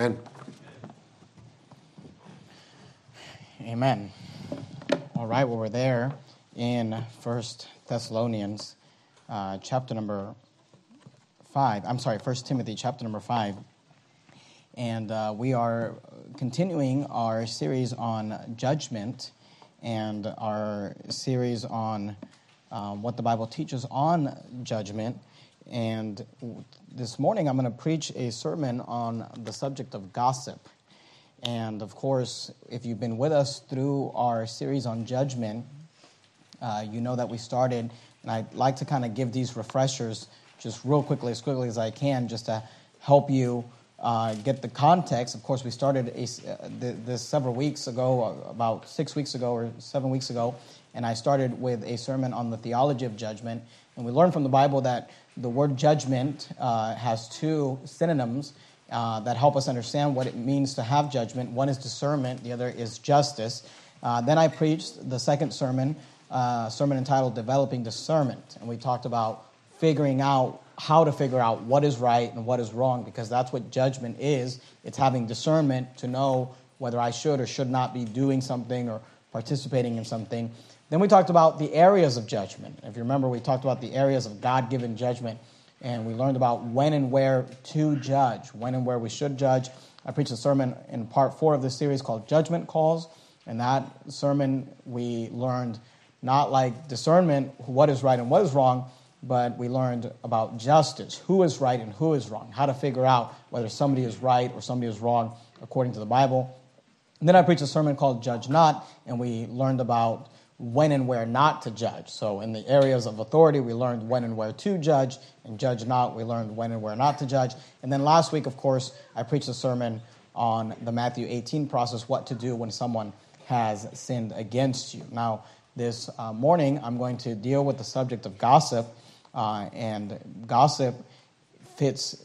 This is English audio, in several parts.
Amen. Amen. All right, well, we're there in First Thessalonians, uh, chapter number five. I'm sorry, First Timothy, chapter number five, and uh, we are continuing our series on judgment and our series on um, what the Bible teaches on judgment. And this morning, I'm going to preach a sermon on the subject of gossip. And of course, if you've been with us through our series on judgment, uh, you know that we started, and I'd like to kind of give these refreshers just real quickly, as quickly as I can, just to help you uh, get the context. Of course, we started a, uh, this several weeks ago, uh, about six weeks ago or seven weeks ago, and I started with a sermon on the theology of judgment. And we learned from the Bible that the word judgment uh, has two synonyms uh, that help us understand what it means to have judgment. One is discernment, the other is justice. Uh, then I preached the second sermon, uh, sermon entitled Developing Discernment. And we talked about figuring out how to figure out what is right and what is wrong, because that's what judgment is. It's having discernment to know whether I should or should not be doing something or participating in something. Then we talked about the areas of judgment. If you remember, we talked about the areas of God given judgment, and we learned about when and where to judge, when and where we should judge. I preached a sermon in part four of this series called Judgment Calls, and that sermon we learned not like discernment, what is right and what is wrong, but we learned about justice, who is right and who is wrong, how to figure out whether somebody is right or somebody is wrong according to the Bible. And then I preached a sermon called Judge Not, and we learned about when and where not to judge. So, in the areas of authority, we learned when and where to judge, and judge not, we learned when and where not to judge. And then last week, of course, I preached a sermon on the Matthew 18 process what to do when someone has sinned against you. Now, this uh, morning, I'm going to deal with the subject of gossip, uh, and gossip fits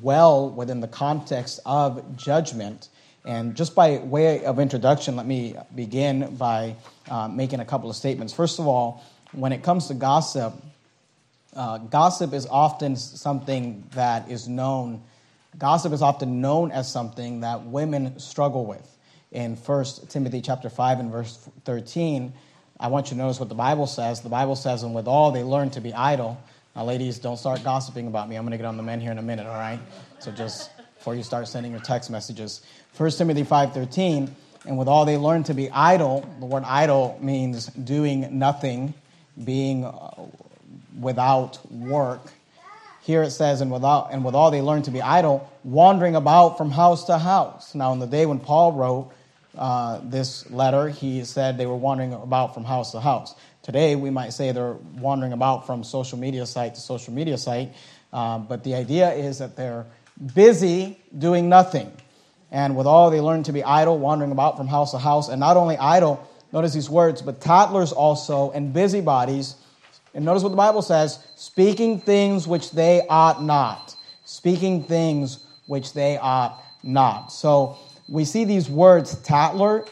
well within the context of judgment. And just by way of introduction, let me begin by uh, making a couple of statements. First of all, when it comes to gossip, uh, gossip is often something that is known. Gossip is often known as something that women struggle with. In 1 Timothy chapter 5 and verse 13, I want you to notice what the Bible says. The Bible says, and with all they learn to be idle. Now, ladies, don't start gossiping about me. I'm going to get on the men here in a minute, all right? So just before you start sending your text messages. 1 Timothy 5.13, and with all they learn to be idle, the word idle means doing nothing, being uh, without work. Here it says, and, without, and with all they learn to be idle, wandering about from house to house. Now, in the day when Paul wrote uh, this letter, he said they were wandering about from house to house. Today, we might say they're wandering about from social media site to social media site, uh, but the idea is that they're busy doing nothing. And with all, they learn to be idle, wandering about from house to house. And not only idle, notice these words, but tattlers also, and busybodies. And notice what the Bible says speaking things which they ought not. Speaking things which they ought not. So we see these words, tattler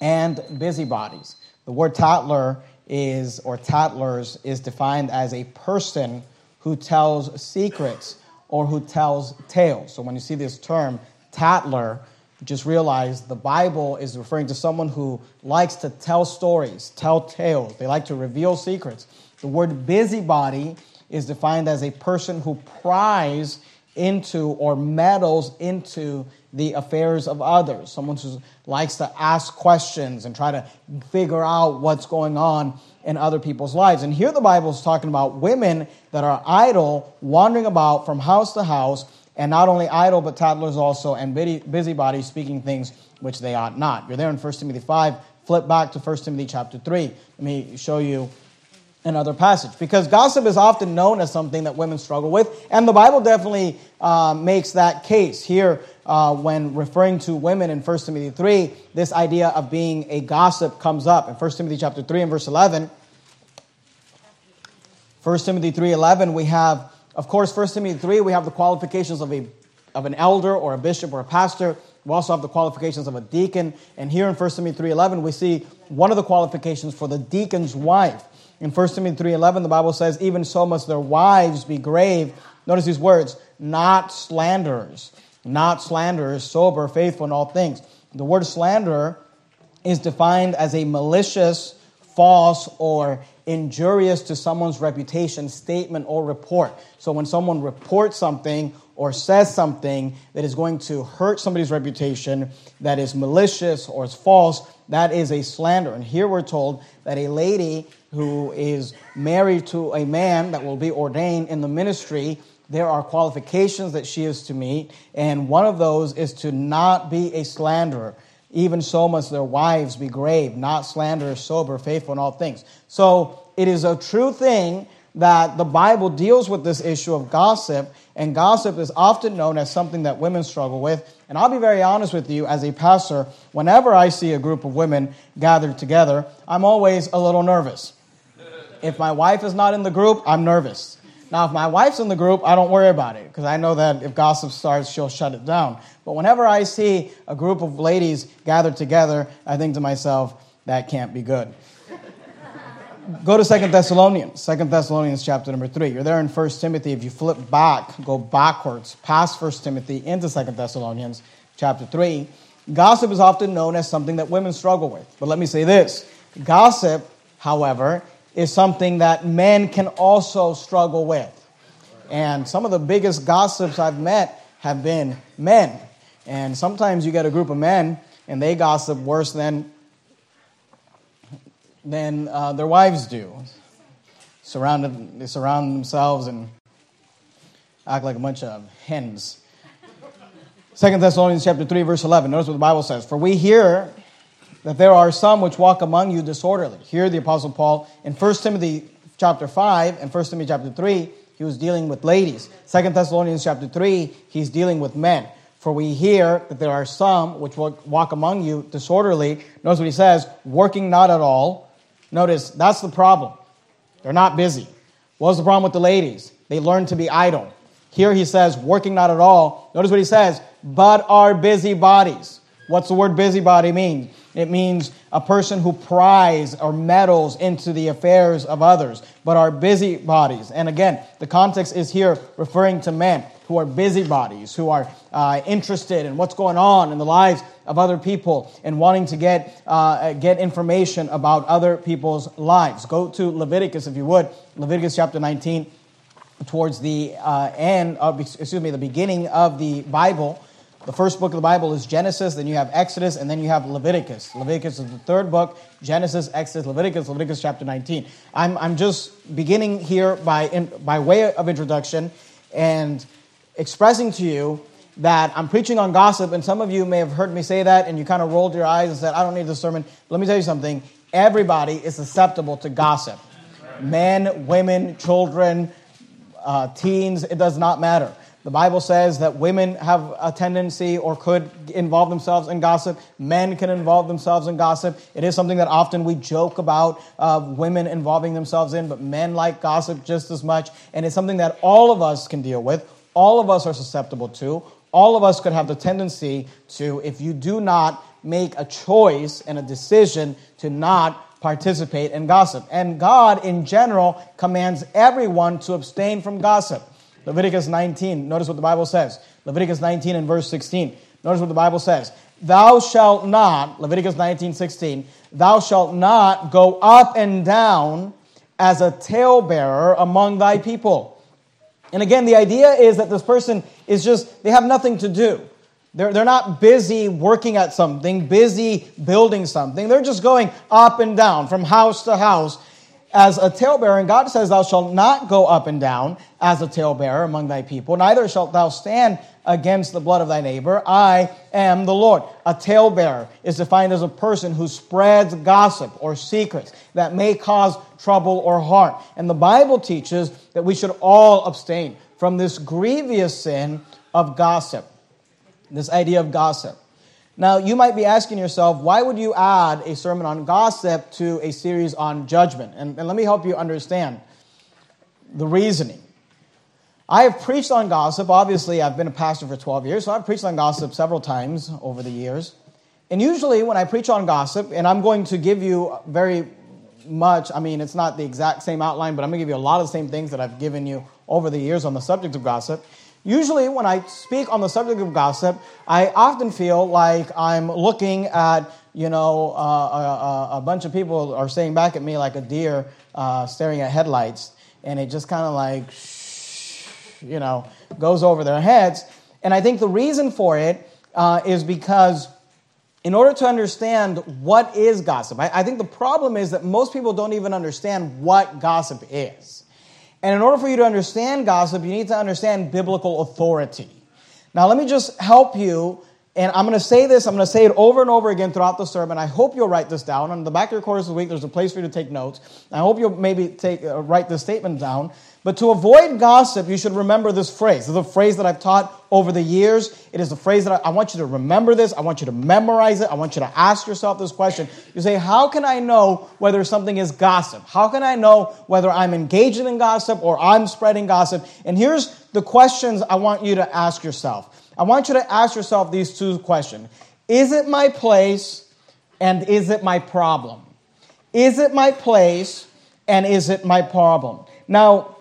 and busybodies. The word tattler is, or tattlers, is defined as a person who tells secrets or who tells tales. So when you see this term, tattler, just realize the Bible is referring to someone who likes to tell stories, tell tales. They like to reveal secrets. The word busybody is defined as a person who pries into or meddles into the affairs of others. Someone who likes to ask questions and try to figure out what's going on in other people's lives. And here the Bible is talking about women that are idle, wandering about from house to house, and not only idle, but tattlers also, and busybodies speaking things which they ought not. You're there in 1 Timothy 5. Flip back to 1 Timothy chapter 3. Let me show you another passage. Because gossip is often known as something that women struggle with, and the Bible definitely uh, makes that case. Here, uh, when referring to women in 1 Timothy 3, this idea of being a gossip comes up. In 1 Timothy chapter 3 and verse 11, 1 Timothy 3.11, we have of course, 1 Timothy 3, we have the qualifications of, a, of an elder or a bishop or a pastor. We also have the qualifications of a deacon. And here in 1 Timothy 3.11, we see one of the qualifications for the deacon's wife. In 1 Timothy 3.11, the Bible says, even so must their wives be grave. Notice these words, not slanderers, not slanderers, sober, faithful in all things. The word slander is defined as a malicious, false, or injurious to someone's reputation statement or report. So when someone reports something or says something that is going to hurt somebody's reputation, that is malicious or is false, that is a slander. And here we're told that a lady who is married to a man that will be ordained in the ministry, there are qualifications that she is to meet, and one of those is to not be a slanderer. Even so must their wives be grave, not slanderers, sober, faithful in all things. So it is a true thing that the Bible deals with this issue of gossip, and gossip is often known as something that women struggle with. And I'll be very honest with you, as a pastor, whenever I see a group of women gathered together, I'm always a little nervous. If my wife is not in the group, I'm nervous. Now, if my wife's in the group, I don't worry about it because I know that if gossip starts, she'll shut it down. But whenever I see a group of ladies gathered together, I think to myself, that can't be good. Go to Second Thessalonians, Second Thessalonians chapter number 3. You're there in First Timothy. If you flip back, go backwards, past First Timothy into Second Thessalonians chapter 3. Gossip is often known as something that women struggle with. But let me say this gossip, however, is something that men can also struggle with. And some of the biggest gossips I've met have been men. And sometimes you get a group of men and they gossip worse than, than uh, their wives do. Surrounded, they surround themselves and act like a bunch of hens. Second Thessalonians chapter 3, verse 11. Notice what the Bible says. For we hear that there are some which walk among you disorderly. Here, the Apostle Paul, in 1 Timothy chapter 5 and 1 Timothy chapter 3, he was dealing with ladies. 2 Thessalonians chapter 3, he's dealing with men. For we hear that there are some which walk among you disorderly. Notice what he says, working not at all. Notice, that's the problem. They're not busy. What was the problem with the ladies? They learned to be idle. Here he says, working not at all. Notice what he says, but are busy bodies. What's the word busybody mean? It means a person who pries or meddles into the affairs of others, but are busybodies. And again, the context is here referring to men who are busybodies, who are uh, interested in what's going on in the lives of other people and wanting to get, uh, get information about other people's lives. Go to Leviticus, if you would, Leviticus chapter 19, towards the uh, end of, excuse me, the beginning of the Bible. The first book of the Bible is Genesis, then you have Exodus, and then you have Leviticus. Leviticus is the third book Genesis, Exodus, Leviticus, Leviticus chapter 19. I'm, I'm just beginning here by, in, by way of introduction and expressing to you that I'm preaching on gossip, and some of you may have heard me say that, and you kind of rolled your eyes and said, I don't need this sermon. Let me tell you something everybody is susceptible to gossip men, women, children, uh, teens, it does not matter. The Bible says that women have a tendency or could involve themselves in gossip. Men can involve themselves in gossip. It is something that often we joke about uh, women involving themselves in, but men like gossip just as much. And it's something that all of us can deal with. All of us are susceptible to. All of us could have the tendency to, if you do not make a choice and a decision to not participate in gossip. And God, in general, commands everyone to abstain from gossip. Leviticus 19, notice what the Bible says. Leviticus 19 and verse 16. Notice what the Bible says. Thou shalt not, Leviticus 19, 16, thou shalt not go up and down as a talebearer among thy people. And again, the idea is that this person is just, they have nothing to do. They're, they're not busy working at something, busy building something. They're just going up and down from house to house as a talebearer, and God says, Thou shalt not go up and down as a talebearer among thy people, neither shalt thou stand against the blood of thy neighbor. I am the Lord. A talebearer is defined as a person who spreads gossip or secrets that may cause trouble or harm. And the Bible teaches that we should all abstain from this grievous sin of gossip, this idea of gossip. Now, you might be asking yourself, why would you add a sermon on gossip to a series on judgment? And, and let me help you understand the reasoning. I have preached on gossip. Obviously, I've been a pastor for 12 years, so I've preached on gossip several times over the years. And usually, when I preach on gossip, and I'm going to give you very much, I mean, it's not the exact same outline, but I'm going to give you a lot of the same things that I've given you over the years on the subject of gossip. Usually, when I speak on the subject of gossip, I often feel like I'm looking at, you know, uh, a, a, bunch of people are staring back at me like a deer uh, staring at headlights, and it just kind of like, shh, you know, goes over their heads. And I think the reason for it uh, is because in order to understand what is gossip, I, I think the problem is that most people don't even understand what gossip is. And in order for you to understand gossip, you need to understand biblical authority. Now, let me just help you. And I'm going to say this, I'm going to say it over and over again throughout the sermon. I hope you'll write this down. On the back of your course this week, there's a place for you to take notes. I hope you'll maybe take, uh, write this statement down. But to avoid gossip, you should remember this phrase. This is a phrase that I've taught over the years. It is a phrase that I, I, want you to remember this. I want you to memorize it. I want you to ask yourself this question. You say, How can I know whether something is gossip? How can I know whether I'm engaging in gossip or I'm spreading gossip? And here's the questions I want you to ask yourself. I want you to ask yourself these two questions Is it my place and is it my problem? Is it my place and is it my problem? Now,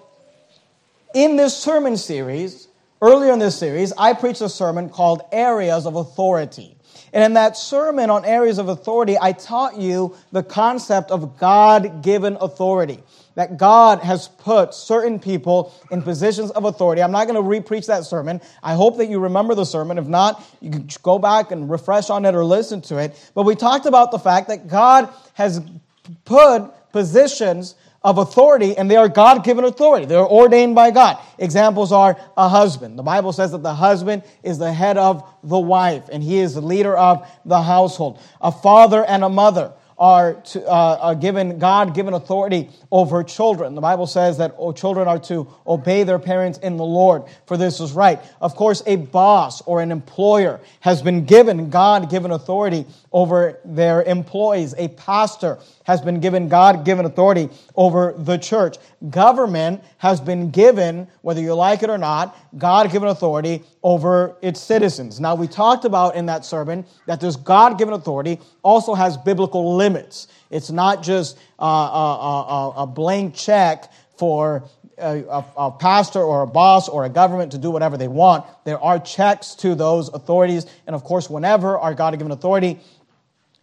in this sermon series, earlier in this series, I preached a sermon called Areas of Authority. And in that sermon on areas of authority, I taught you the concept of God given authority. That God has put certain people in positions of authority. I'm not going to re-preach that sermon. I hope that you remember the sermon. If not, you can go back and refresh on it or listen to it. But we talked about the fact that God has put positions of authority, and they are God given authority. They're ordained by God. Examples are a husband. The Bible says that the husband is the head of the wife, and he is the leader of the household. A father and a mother are, to, uh, are given God given authority over children. The Bible says that oh, children are to obey their parents in the Lord, for this is right. Of course, a boss or an employer has been given God given authority over their employees. A pastor has been given God given authority over the church. Government has been given, whether you like it or not, God given authority over its citizens. Now, we talked about in that sermon that this God given authority also has biblical limits. It's not just uh, a, a, a blank check for a, a, a, pastor or a boss or a government to do whatever they want. There are checks to those authorities. And of course, whenever our God given authority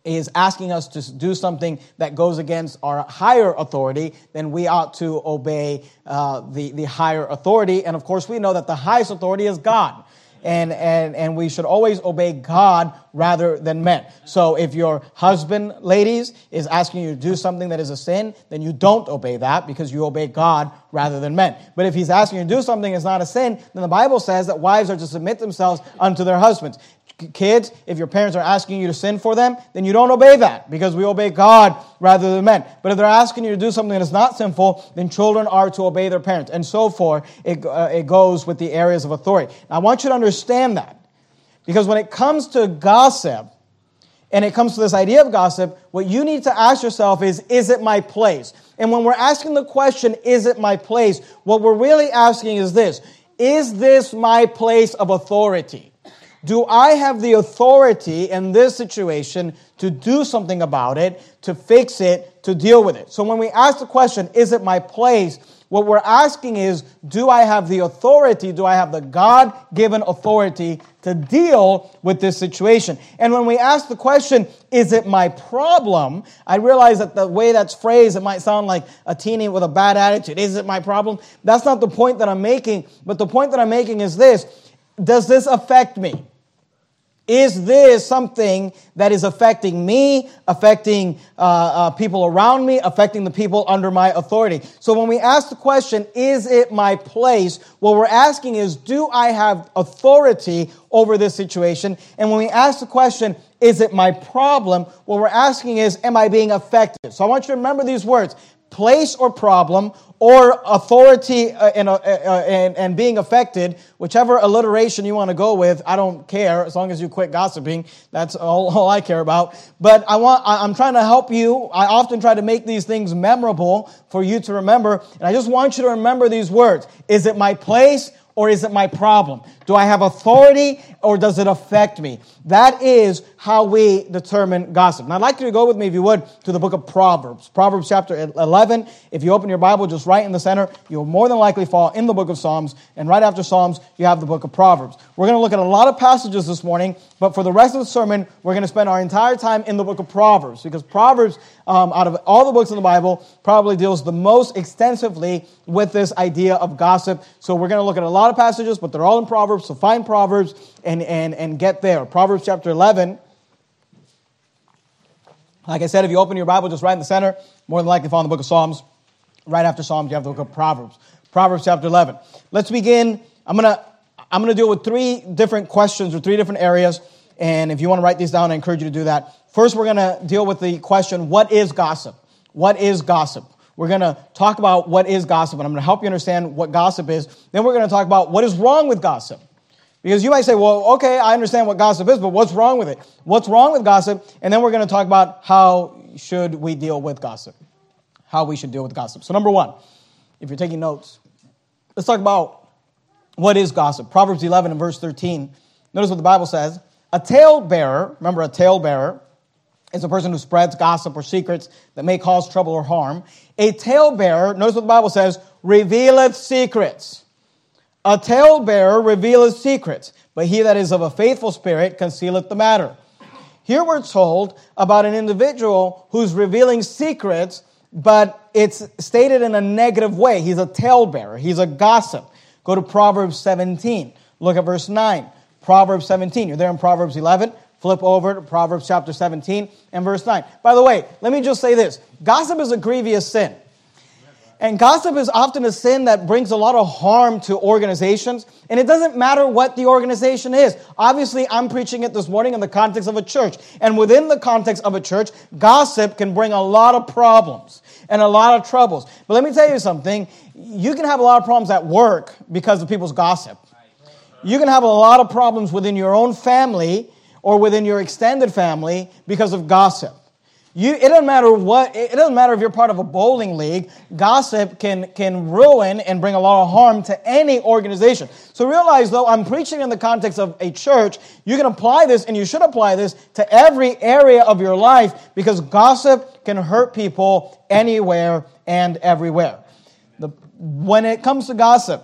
is asking us to do something that goes against our higher authority, then we ought to obey uh, the, the higher authority. And of course, we know that the highest authority is God. And, and, and we should always obey God rather than men. So if your husband, ladies, is asking you to do something that is a sin, then you don't obey that because you obey God rather than men. But if he's asking you to do something that's not a sin, then the Bible says that wives are to submit themselves unto their husbands. Kids, if your parents are asking you to sin for them, then you don't obey that because we obey God rather than men. But if they're asking you to do something that is not sinful, then children are to obey their parents. And so forth, it, uh, it goes with the areas of authority. Now, I want you to understand that because when it comes to gossip, and it comes to this idea of gossip, what you need to ask yourself is, is it my place? And when we're asking the question, is it my place? What we're really asking is this, is this my place of authority? Do I have the authority in this situation to do something about it, to fix it, to deal with it? So when we ask the question, is it my place? What we're asking is, do I have the authority? Do I have the God given authority to deal with this situation? And when we ask the question, is it my problem? I realize that the way that's phrased, it might sound like a teeny with a bad attitude. Is it my problem? That's not the point that I'm making. But the point that I'm making is this Does this affect me? Is this something that is affecting me, affecting uh, uh, people around me, affecting the people under my authority? So when we ask the question, is it my place? What we're asking is, do I have authority over this situation? And when we ask the question, is it my problem? What we're asking is, am I being affected? So I want you to remember these words place or problem or authority uh, and, uh, uh, and, and being affected, whichever alliteration you want to go with, I don't care as long as you quit gossiping. That's all, all I care about. But I want, I'm trying to help you. I often try to make these things memorable for you to remember. And I just want you to remember these words. Is it my place or is it my problem? Do I have authority or does it affect me? That is how we determine gossip. Now, I'd like you to go with me, if you would, to the book of Proverbs. Proverbs chapter 11. If you open your Bible just right in the center, you'll more than likely fall in the book of Psalms. And right after Psalms, you have the book of Proverbs. We're going to look at a lot of passages this morning, but for the rest of the sermon, we're going to spend our entire time in the book of Proverbs because Proverbs, um, out of all the books in the Bible, probably deals the most extensively with this idea of gossip. So we're going to look at a lot of passages, but they're all in Proverbs. So find Proverbs and, and, and get there. Proverbs chapter 11. Like I said, if you open your Bible just right in the center, more than likely find the book of Psalms. Right after Psalms, you have the book of Proverbs. Proverbs chapter 11. Let's begin. I'm going to I'm going to deal with three different questions or three different areas. And if you want to write these down, I encourage you to do that. First, we're going to deal with the question what is gossip? What is gossip? We're going to talk about what is gossip, and I'm going to help you understand what gossip is. Then we're going to talk about what is wrong with gossip. Because you might say, well, okay, I understand what gossip is, but what's wrong with it? What's wrong with gossip? And then we're going to talk about how should we deal with gossip. How we should deal with gossip. So number one, if you're taking notes, let's talk about what is gossip. Proverbs 11 and verse 13. Notice what the Bible says. A talebearer, remember a talebearer, is a person who spreads gossip or secrets that may cause trouble or harm. A talebearer, notice what the Bible says, revealeth secrets. A talebearer revealeth secrets, but he that is of a faithful spirit concealeth the matter. Here we're told about an individual who's revealing secrets, but it's stated in a negative way. He's a talebearer, he's a gossip. Go to Proverbs 17. Look at verse 9. Proverbs 17. You're there in Proverbs 11. Flip over to Proverbs chapter 17 and verse 9. By the way, let me just say this gossip is a grievous sin. And gossip is often a sin that brings a lot of harm to organizations. And it doesn't matter what the organization is. Obviously, I'm preaching it this morning in the context of a church. And within the context of a church, gossip can bring a lot of problems and a lot of troubles. But let me tell you something. You can have a lot of problems at work because of people's gossip. You can have a lot of problems within your own family or within your extended family because of gossip. You, it doesn't matter what, it doesn't matter if you're part of a bowling league, gossip can, can ruin and bring a lot of harm to any organization. So realize though, I'm preaching in the context of a church, you can apply this and you should apply this to every area of your life because gossip can hurt people anywhere and everywhere. The, when it comes to gossip,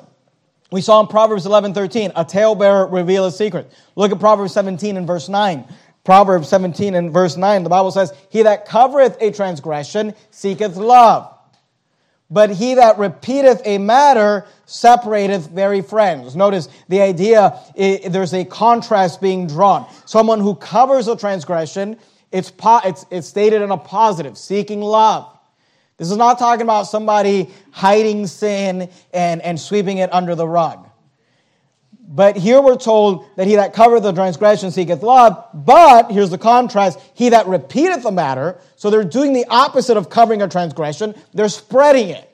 we saw in Proverbs 11, 13, a talebearer reveal a secret. Look at Proverbs 17 and verse 9. Proverbs 17 and verse 9, the Bible says, He that covereth a transgression seeketh love. But he that repeateth a matter separateth very friends. Notice the idea, there's a contrast being drawn. Someone who covers a transgression, it's, it's, it's stated in a positive, seeking love. This is not talking about somebody hiding sin and, and sweeping it under the rug. But here we're told that he that covereth the transgression seeketh love, but here's the contrast, he that repeateth the matter, so they're doing the opposite of covering a transgression, they're spreading it.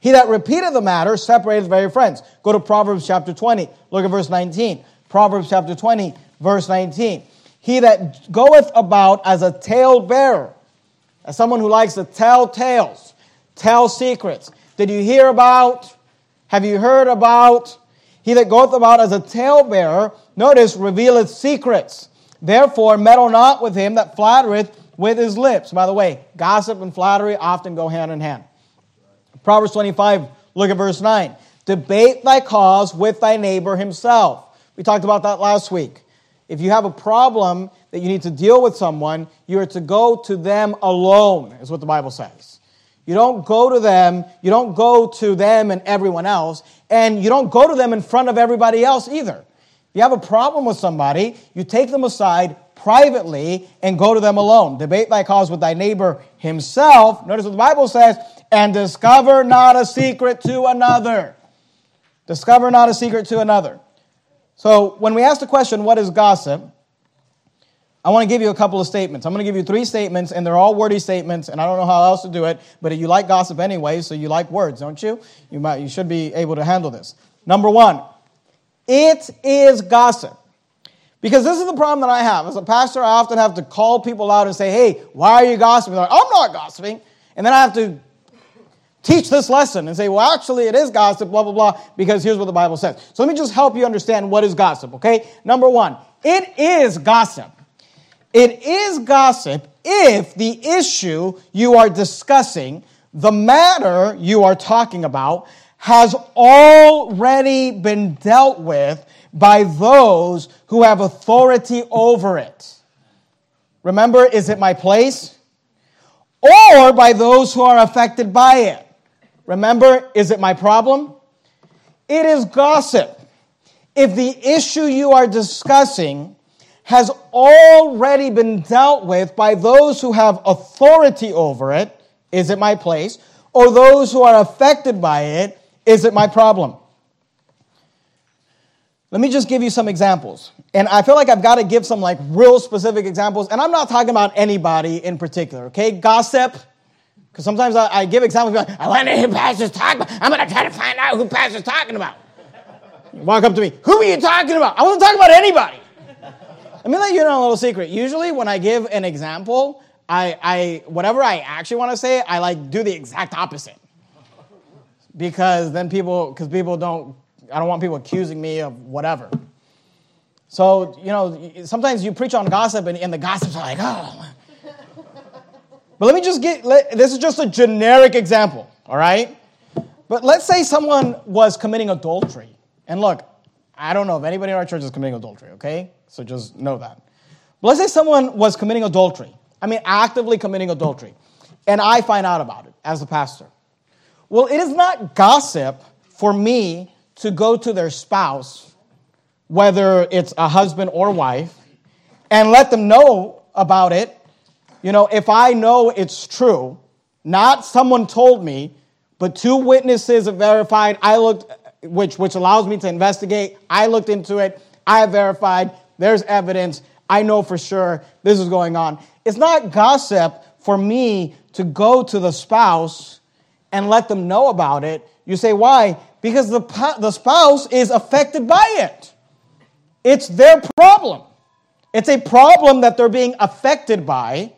He that repeateth the matter separates very friends. Go to Proverbs chapter 20, look at verse 19. Proverbs chapter 20, verse 19. He that goeth about as a tale bearer, as someone who likes to tell tales, tell secrets. Did you hear about? Have you heard about? He that goeth about as a talebearer, notice, revealeth secrets. Therefore, meddle not with him that flattereth with his lips. By the way, gossip and flattery often go hand in hand. Proverbs 25, look at verse 9. Debate thy cause with thy neighbor himself. We talked about that last week. If you have a problem that you need to deal with someone, you are to go to them alone, is what the Bible says. You don't go to them, you don't go to them and everyone else, and you don't go to them in front of everybody else either. If you have a problem with somebody, you take them aside privately and go to them alone. Debate thy cause with thy neighbor himself. Notice what the Bible says, and discover not a secret to another. Discover not a secret to another. So when we ask the question, what is gossip? I want to give you a couple of statements. I'm going to give you three statements, and they're all wordy statements, and I don't know how else to do it, but you like gossip anyway, so you like words, don't you? You, might, you should be able to handle this. Number one, it is gossip. Because this is the problem that I have. As a pastor, I often have to call people out and say, hey, why are you gossiping? Like, I'm not gossiping. And then I have to teach this lesson and say, well, actually, it is gossip, blah, blah, blah, because here's what the Bible says. So let me just help you understand what is gossip, okay? Number one, it is gossip. It is gossip if the issue you are discussing, the matter you are talking about, has already been dealt with by those who have authority over it. Remember, is it my place? Or by those who are affected by it. Remember, is it my problem? It is gossip. If the issue you are discussing has already been dealt with by those who have authority over it, is it my place? Or those who are affected by it, is it my problem? Let me just give you some examples. And I feel like I've got to give some like real specific examples. And I'm not talking about anybody in particular, okay? Gossip. Because sometimes I, I, give examples, like, I wonder who Pastor's talking about. I'm going to try to find out who Pastor's talking about. Walk up to me, who are you talking about? I wasn't talking about anybody. Let me let you know a little secret. Usually when I give an example, I, I whatever I actually want to say, I like do the exact opposite. Because then people, because people don't I don't want people accusing me of whatever. So, you know, sometimes you preach on gossip and, and the gossips are like, oh. But let me just get, let, this is just a generic example, all right? But let's say someone was committing adultery. And look, I don't know if anybody in our church is committing adultery, okay? So just know that. But let's say someone was committing adultery. I mean, actively committing adultery. And I find out about it as a pastor. Well, it is not gossip for me to go to their spouse, whether it's a husband or wife, and let them know about it. You know, if I know it's true, not someone told me, but two witnesses have verified, I looked, which, which allows me to investigate. I looked into it. I have verified. There's evidence. I know for sure this is going on. It's not gossip for me to go to the spouse and let them know about it. You say, why? because the, the spouse is affected by it. It's their problem. It's a problem that they're being affected by,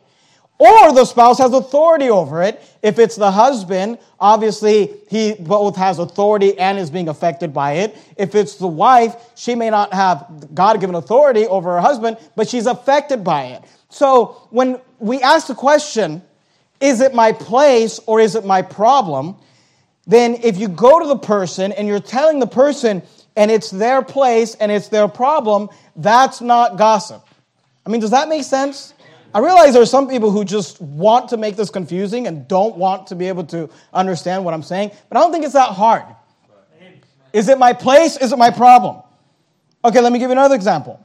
or the spouse has authority over it. If it's the husband, obviously he both has authority and is being affected by it. If it's the wife, she may not have God given authority over her husband, but she's affected by it. So when we ask the question, is it my place or is it my problem? then if you go to the person and you're telling the person and it's their place and it's their problem, that's not gossip. I mean, does that make sense? I realize there are some people who just want to make this confusing and don't want to be able to understand what I'm saying, but I don't think it's that hard. Is it my place? Is it my problem? Okay, let me give you another example.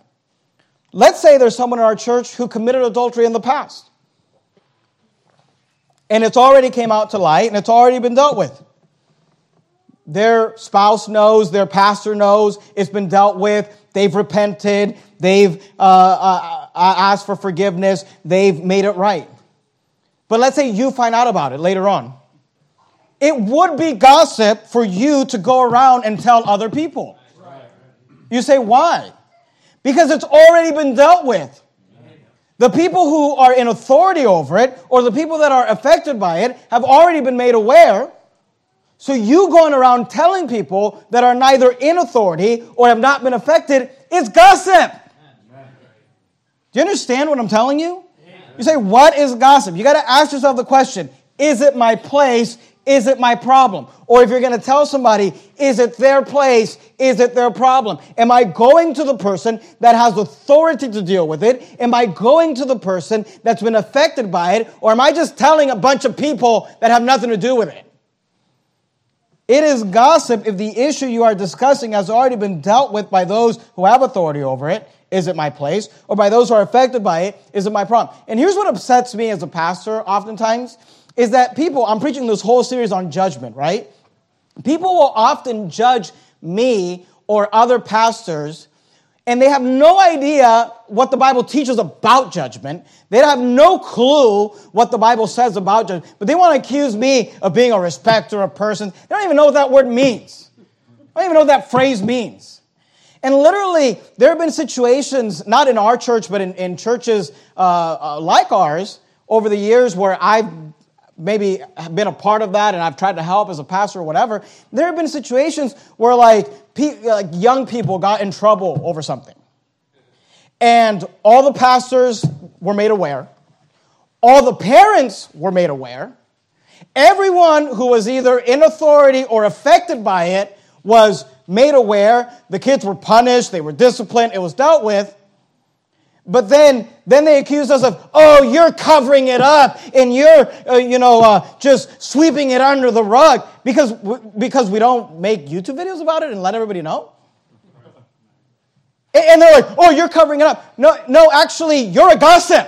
Let's say there's someone in our church who committed adultery in the past. And it's already came out to light and it's already been dealt with. Their spouse knows, their pastor knows, it's been dealt with, they've repented, they've uh, uh, asked for forgiveness, they've made it right. But let's say you find out about it later on. It would be gossip for you to go around and tell other people. You say, why? Because it's already been dealt with. The people who are in authority over it, or the people that are affected by it, have already been made aware. So you going around telling people that are neither in authority or have not been affected is gossip. Do you understand what I'm telling you? You say, what is gossip? You got to ask yourself the question, is it my place? Is it my problem? Or if you're going to tell somebody, is it their place? Is it their problem? Am I going to the person that has authority to deal with it? Am I going to the person that's been affected by it? Or am I just telling a bunch of people that have nothing to do with it? It is gossip if the issue you are discussing has already been dealt with by those who have authority over it. Is it my place? Or by those who are affected by it? Is it my problem? And here's what upsets me as a pastor oftentimes is that people, I'm preaching this whole series on judgment, right? People will often judge me or other pastors and they have no idea what the Bible teaches about judgment. They have no clue what the Bible says about judgment, but they want to accuse me of being a respecter of persons. They don't even know what that word means. I don't even know what that phrase means. And literally, there have been situations, not in our church, but in, in churches uh, uh, like ours over the years where I've maybe been a part of that and I've tried to help as a pastor or whatever, there have been situations where like, pe- like young people got in trouble over something. And all the pastors were made aware. All the parents were made aware. Everyone who was either in authority or affected by it was made aware. The kids were punished, they were disciplined, it was dealt with. But then, then they accuse us of, oh, you're covering it up and you're, uh, you know, uh, just sweeping it under the rug because, because we don't make YouTube videos about it and let everybody know. And they're like, oh, you're covering it up. No, no, actually, you're a gossip.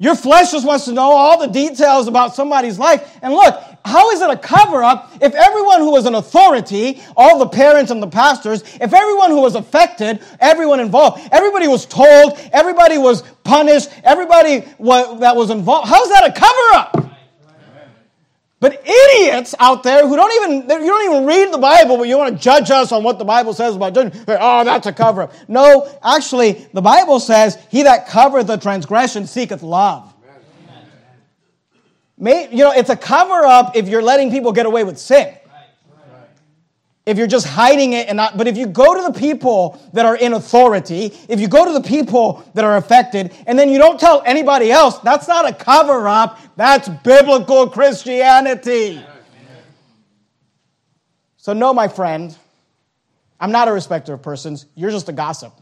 Your flesh just wants to know all the details about somebody's life. And look, how is it a cover up if everyone who was an authority, all the parents and the pastors, if everyone who was affected, everyone involved, everybody was told, everybody was punished, everybody that was involved, how's that a cover up? But idiots out there who don't even you don't even read the Bible, but you want to judge us on what the Bible says about judging. Oh, that's a cover up. No, actually, the Bible says, "He that covereth the transgression seeketh love." May, you know, it's a cover up if you're letting people get away with sin. If you're just hiding it and not, but if you go to the people that are in authority, if you go to the people that are affected, and then you don't tell anybody else, that's not a cover up, that's biblical Christianity. So, no, my friend, I'm not a respecter of persons, you're just a gossip.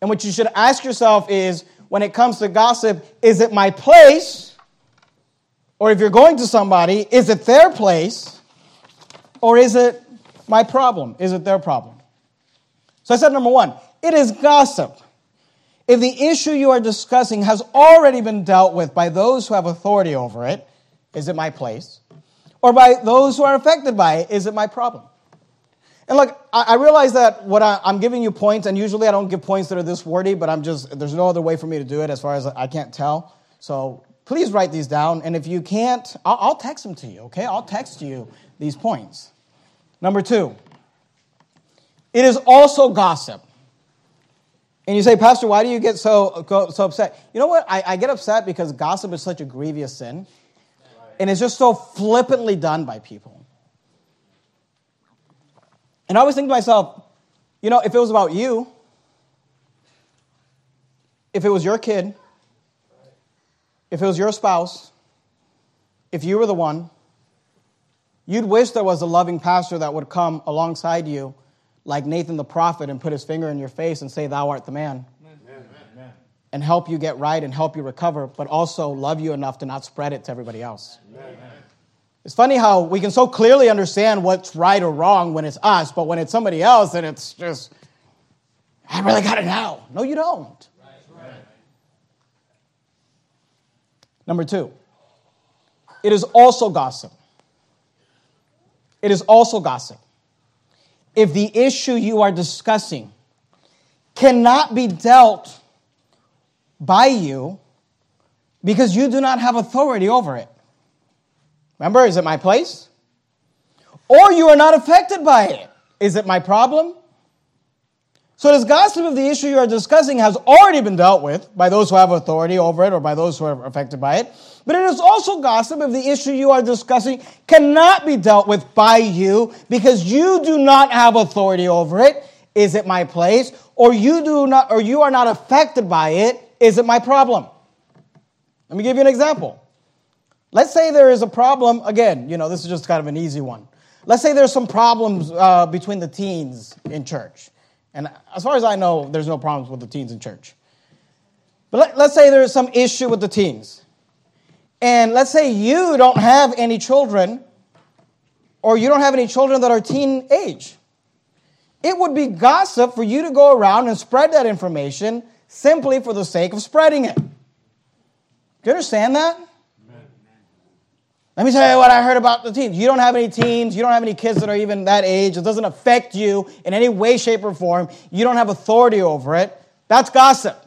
And what you should ask yourself is when it comes to gossip, is it my place? Or if you're going to somebody, is it their place or is it my problem? Is it their problem? So I said number one, it is gossip. If the issue you are discussing has already been dealt with by those who have authority over it, is it my place? Or by those who are affected by it, is it my problem? And look, I realize that what I, am giving you points, and usually I don't give points that are this wordy, but I'm just, there's no other way for me to do it as far as I can't tell. So please write these down. And if you can't, I'll, I'll text them to you, okay? I'll text you these points. Number two, it is also gossip. And you say, Pastor, why do you get so, so upset? You know what? I, I get upset because gossip is such a grievous sin. And it's just so flippantly done by people. And I always think to myself, you know, if it was about you, if it was your kid, if it was your spouse, if you were the one, you'd wish there was a loving pastor that would come alongside you, like Nathan the prophet, and put his finger in your face and say, Thou art the man. Amen. And help you get right and help you recover, but also love you enough to not spread it to everybody else. Amen. It's funny how we can so clearly understand what's right or wrong when it's us, but when it's somebody else, then it's just, I really got it now. No, you don't. Number two, it is also gossip. It is also gossip. If the issue you are discussing cannot be dealt by you because you do not have authority over it. Remember, is it my place? Or you are not affected by it. Is it my problem? So, this gossip of the issue you are discussing has already been dealt with by those who have authority over it or by those who are affected by it. But it is also gossip if the issue you are discussing cannot be dealt with by you because you do not have authority over it. Is it my place? Or you do not, or you are not affected by it. Is it my problem? Let me give you an example. Let's say there is a problem. Again, you know, this is just kind of an easy one. Let's say there's some problems uh, between the teens in church. And as far as I know, there's no problems with the teens in church. But let, us say there's some issue with the teens. And let's say you don't have any children, or you don't have any children that are teen age. It would be gossip for you to go around and spread that information simply for the sake of spreading it. Do you understand that? Let me tell you what I heard about the teens. You don't have any teens. You don't have any kids that are even that age. It doesn't affect you in any way, shape, or form. You don't have authority over it. That's gossip.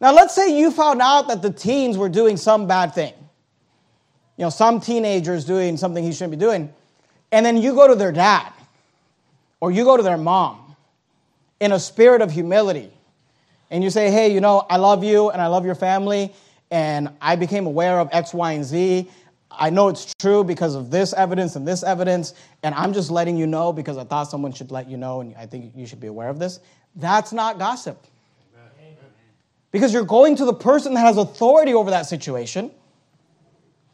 Now, let's say you found out that the teens were doing some bad thing. You know, some teenagers doing something he shouldn't be doing. And then you go to their dad or you go to their mom in a spirit of humility and you say, hey, you know, I love you and I love your family and I became aware of X, Y, and Z. I know it's true because of this evidence and this evidence, and I'm just letting you know because I thought someone should let you know, and I think you should be aware of this. That's not gossip. Because you're going to the person that has authority over that situation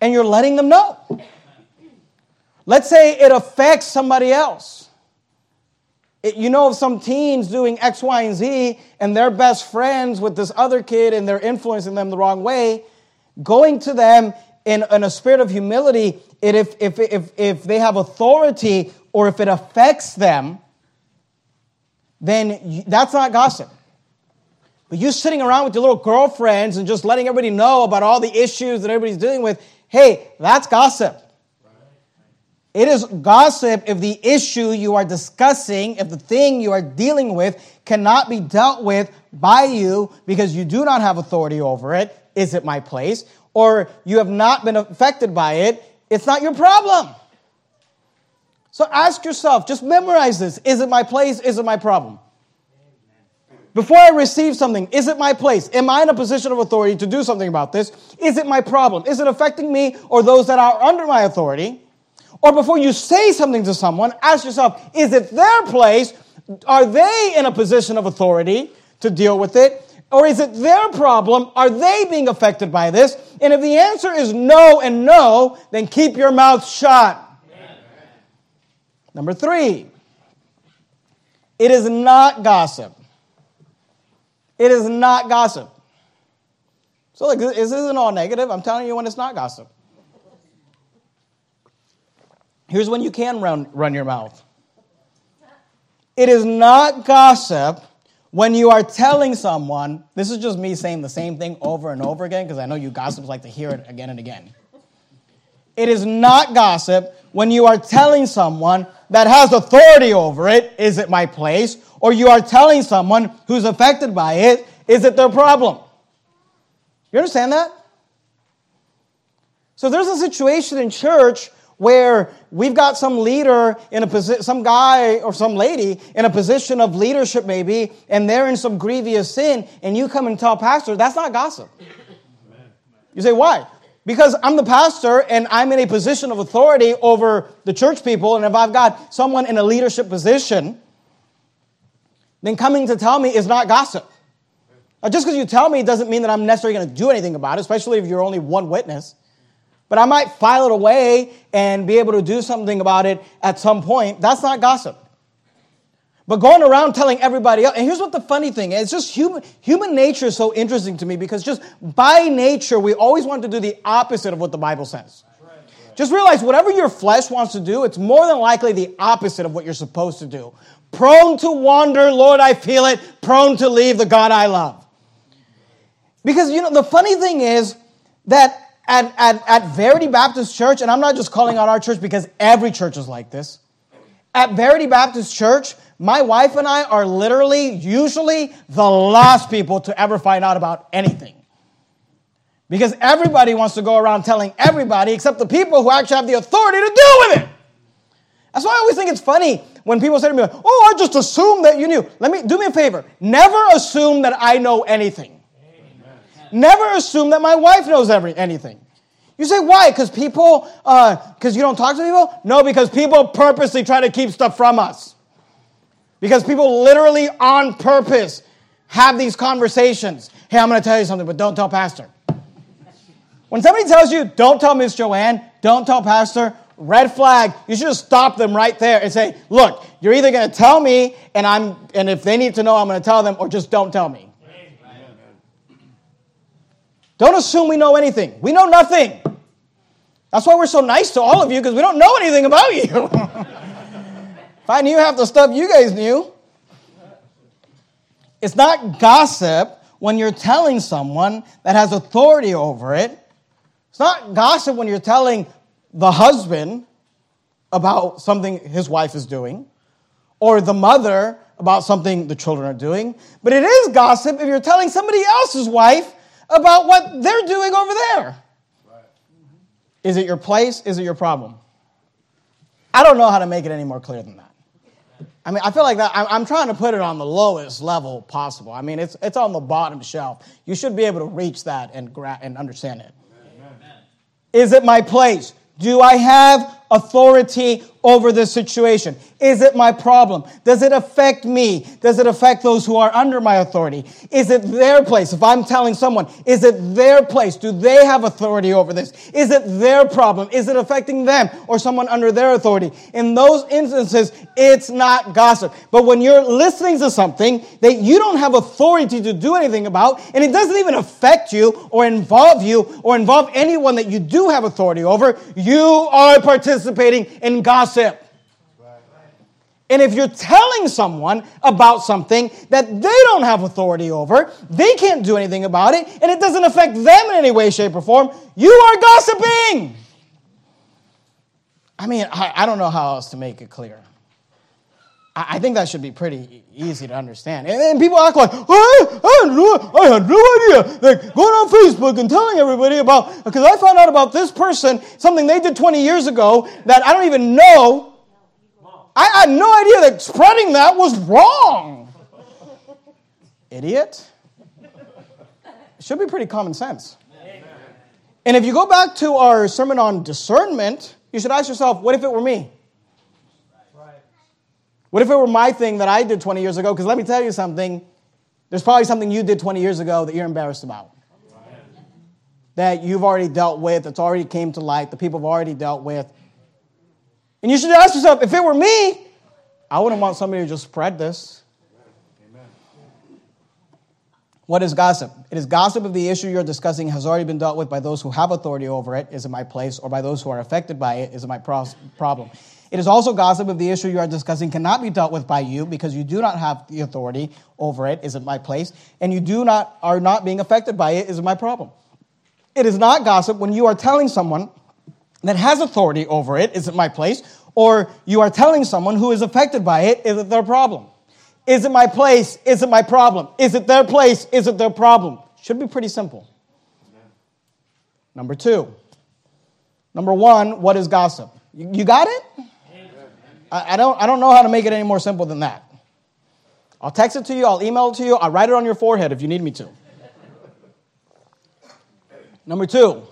and you're letting them know. Let's say it affects somebody else. You know of some teens doing X, Y, and Z, and they're best friends with this other kid and they're influencing them the wrong way. Going to them in, in a spirit of humility, it, if, if, if, if they have authority or if it affects them, then that's not gossip. But you sitting around with your little girlfriends and just letting everybody know about all the issues that everybody's dealing with, hey, that's gossip. It is gossip if the issue you are discussing, if the thing you are dealing with cannot be dealt with by you because you do not have authority over it. Is it my place? Or you have not been affected by it. It's not your problem. So ask yourself, just memorize this. Is it my place? Is it my problem? Before I receive something, is it my place? Am I in a position of authority to do something about this? Is it my problem? Is it affecting me or those that are under my authority? Or before you say something to someone, ask yourself, is it their place? Are they in a position of authority to deal with it? Or is it their problem? Are they being affected by this? And if the answer is no and no, then keep your mouth shut. Number three, it is not gossip. It is not gossip. So, like, this isn't all negative. I'm telling you when it's not gossip. Here's when you can run, run your mouth. It is not gossip when you are telling someone, this is just me saying the same thing over and over again because I know you gossips like to hear it again and again. It is not gossip when you are telling someone that has authority over it, is it my place? Or you are telling someone who's affected by it, is it their problem? You understand that? So there's a situation in church where we've got some leader in a position, some guy or some lady in a position of leadership maybe, and they're in some grievous sin, and you come and tell pastor, that's not gossip. You say, why? Because I'm the pastor and I'm in a position of authority over the church people, and if I've got someone in a leadership position, then coming to tell me is not gossip. Now, just because you tell me doesn't mean that I'm necessarily going to do anything about it, especially if you're only one witness. But I might file it away and be able to do something about it at some point. That's not gossip. But going around telling everybody else, and here's what the funny thing is, it's just human, human nature is so interesting to me because just by nature, we always want to do the opposite of what the Bible says. Just realize whatever your flesh wants to do, it's more than likely the opposite of what you're supposed to do. Prone to wander, Lord, I feel it. Prone to leave the God I love. Because, you know, the funny thing is that at, at, at Verity Baptist Church, and I'm not just calling out our church because every church is like this. At Verity Baptist Church, my wife and I are literally, usually, the last people to ever find out about anything. Because everybody wants to go around telling everybody except the people who actually have the authority to deal with it. That's why I always think it's funny when people say to me, Oh, I just assumed that you knew. Let me do me a favor. Never assume that I know anything. Never assume that my wife knows every, anything. You say, why? Because people, because uh, you don't talk to people? No, because people purposely try to keep stuff from us. Because people literally on purpose have these conversations. Hey, I'm going to tell you something, but don't tell Pastor. When somebody tells you, don't tell Miss Joanne, don't tell Pastor, red flag, you should just stop them right there and say, look, you're either going to tell me, and I'm, and if they need to know, I'm going to tell them, or just don't tell me. Don't assume we know anything. We know nothing. That's why we're so nice to all of you because we don't know anything about you. if I knew half the stuff you guys knew, it's not gossip when you're telling someone that has authority over it. It's not gossip when you're telling the husband about something his wife is doing or the mother about something the children are doing. But it is gossip if you're telling somebody else's wife about what they're doing over there. Is it your place? Is it your problem? I don't know how to make it any more clear than that. I mean, I feel like that. I'm, I'm trying to put it on the lowest level possible. I mean, it's, it's on the bottom shelf. You should be able to reach that and, gra- and understand it. Amen. Is it my place? Do I have authority over this situation? Is it my problem? Does it affect me? Does it affect those who are under my authority? Is it their place? If I'm telling someone, is it their place? Do they have authority over this? Is it their problem? Is it affecting them or someone under their authority? In those instances, it's not gossip. But when you're listening to something that you don't have authority to do anything about, and it doesn't even affect you or involve you or involve anyone that you do have authority over, you are participating in gossip. And if you're telling someone about something that they don't have authority over, they can't do anything about it, and it doesn't affect them in any way, shape, or form, you are gossiping. I mean, I, I don't know how else to make it clear. I, I think that should be pretty easy to understand. And, and people act like, oh, I, had no, I had no idea. Like going on Facebook and telling everybody about, because I found out about this person, something they did 20 years ago that I don't even know I had no idea that spreading that was wrong. Idiot. It should be pretty common sense. And if you go back to our sermon on discernment, you should ask yourself, what if it were me? What if it were my thing that I did 20 years ago? Because let me tell you something, there's probably something you did 20 years ago that you're embarrassed about. That you've already dealt with, that's already came to light, the people have already dealt with. And you should ask yourself if it were me, I wouldn't want somebody to just spread this. Amen. What is gossip? It is gossip if the issue you're discussing has already been dealt with by those who have authority over it, is it my place, or by those who are affected by it, is it my problem. It is also gossip if the issue you are discussing cannot be dealt with by you because you do not have the authority over it, is it my place, and you do not are not being affected by it, is it my problem. It is not gossip when you are telling someone that has authority over it, is it my place? Or you are telling someone who is affected by it, is it their problem? Is it my place? Is it my problem? Is it their place? Is it their problem? Should be pretty simple. Number two. Number one, what is gossip? You, you got it? I, I, don't, I don't know how to make it any more simple than that. I'll text it to you, I'll email it to you, I'll write it on your forehead if you need me to. Number two,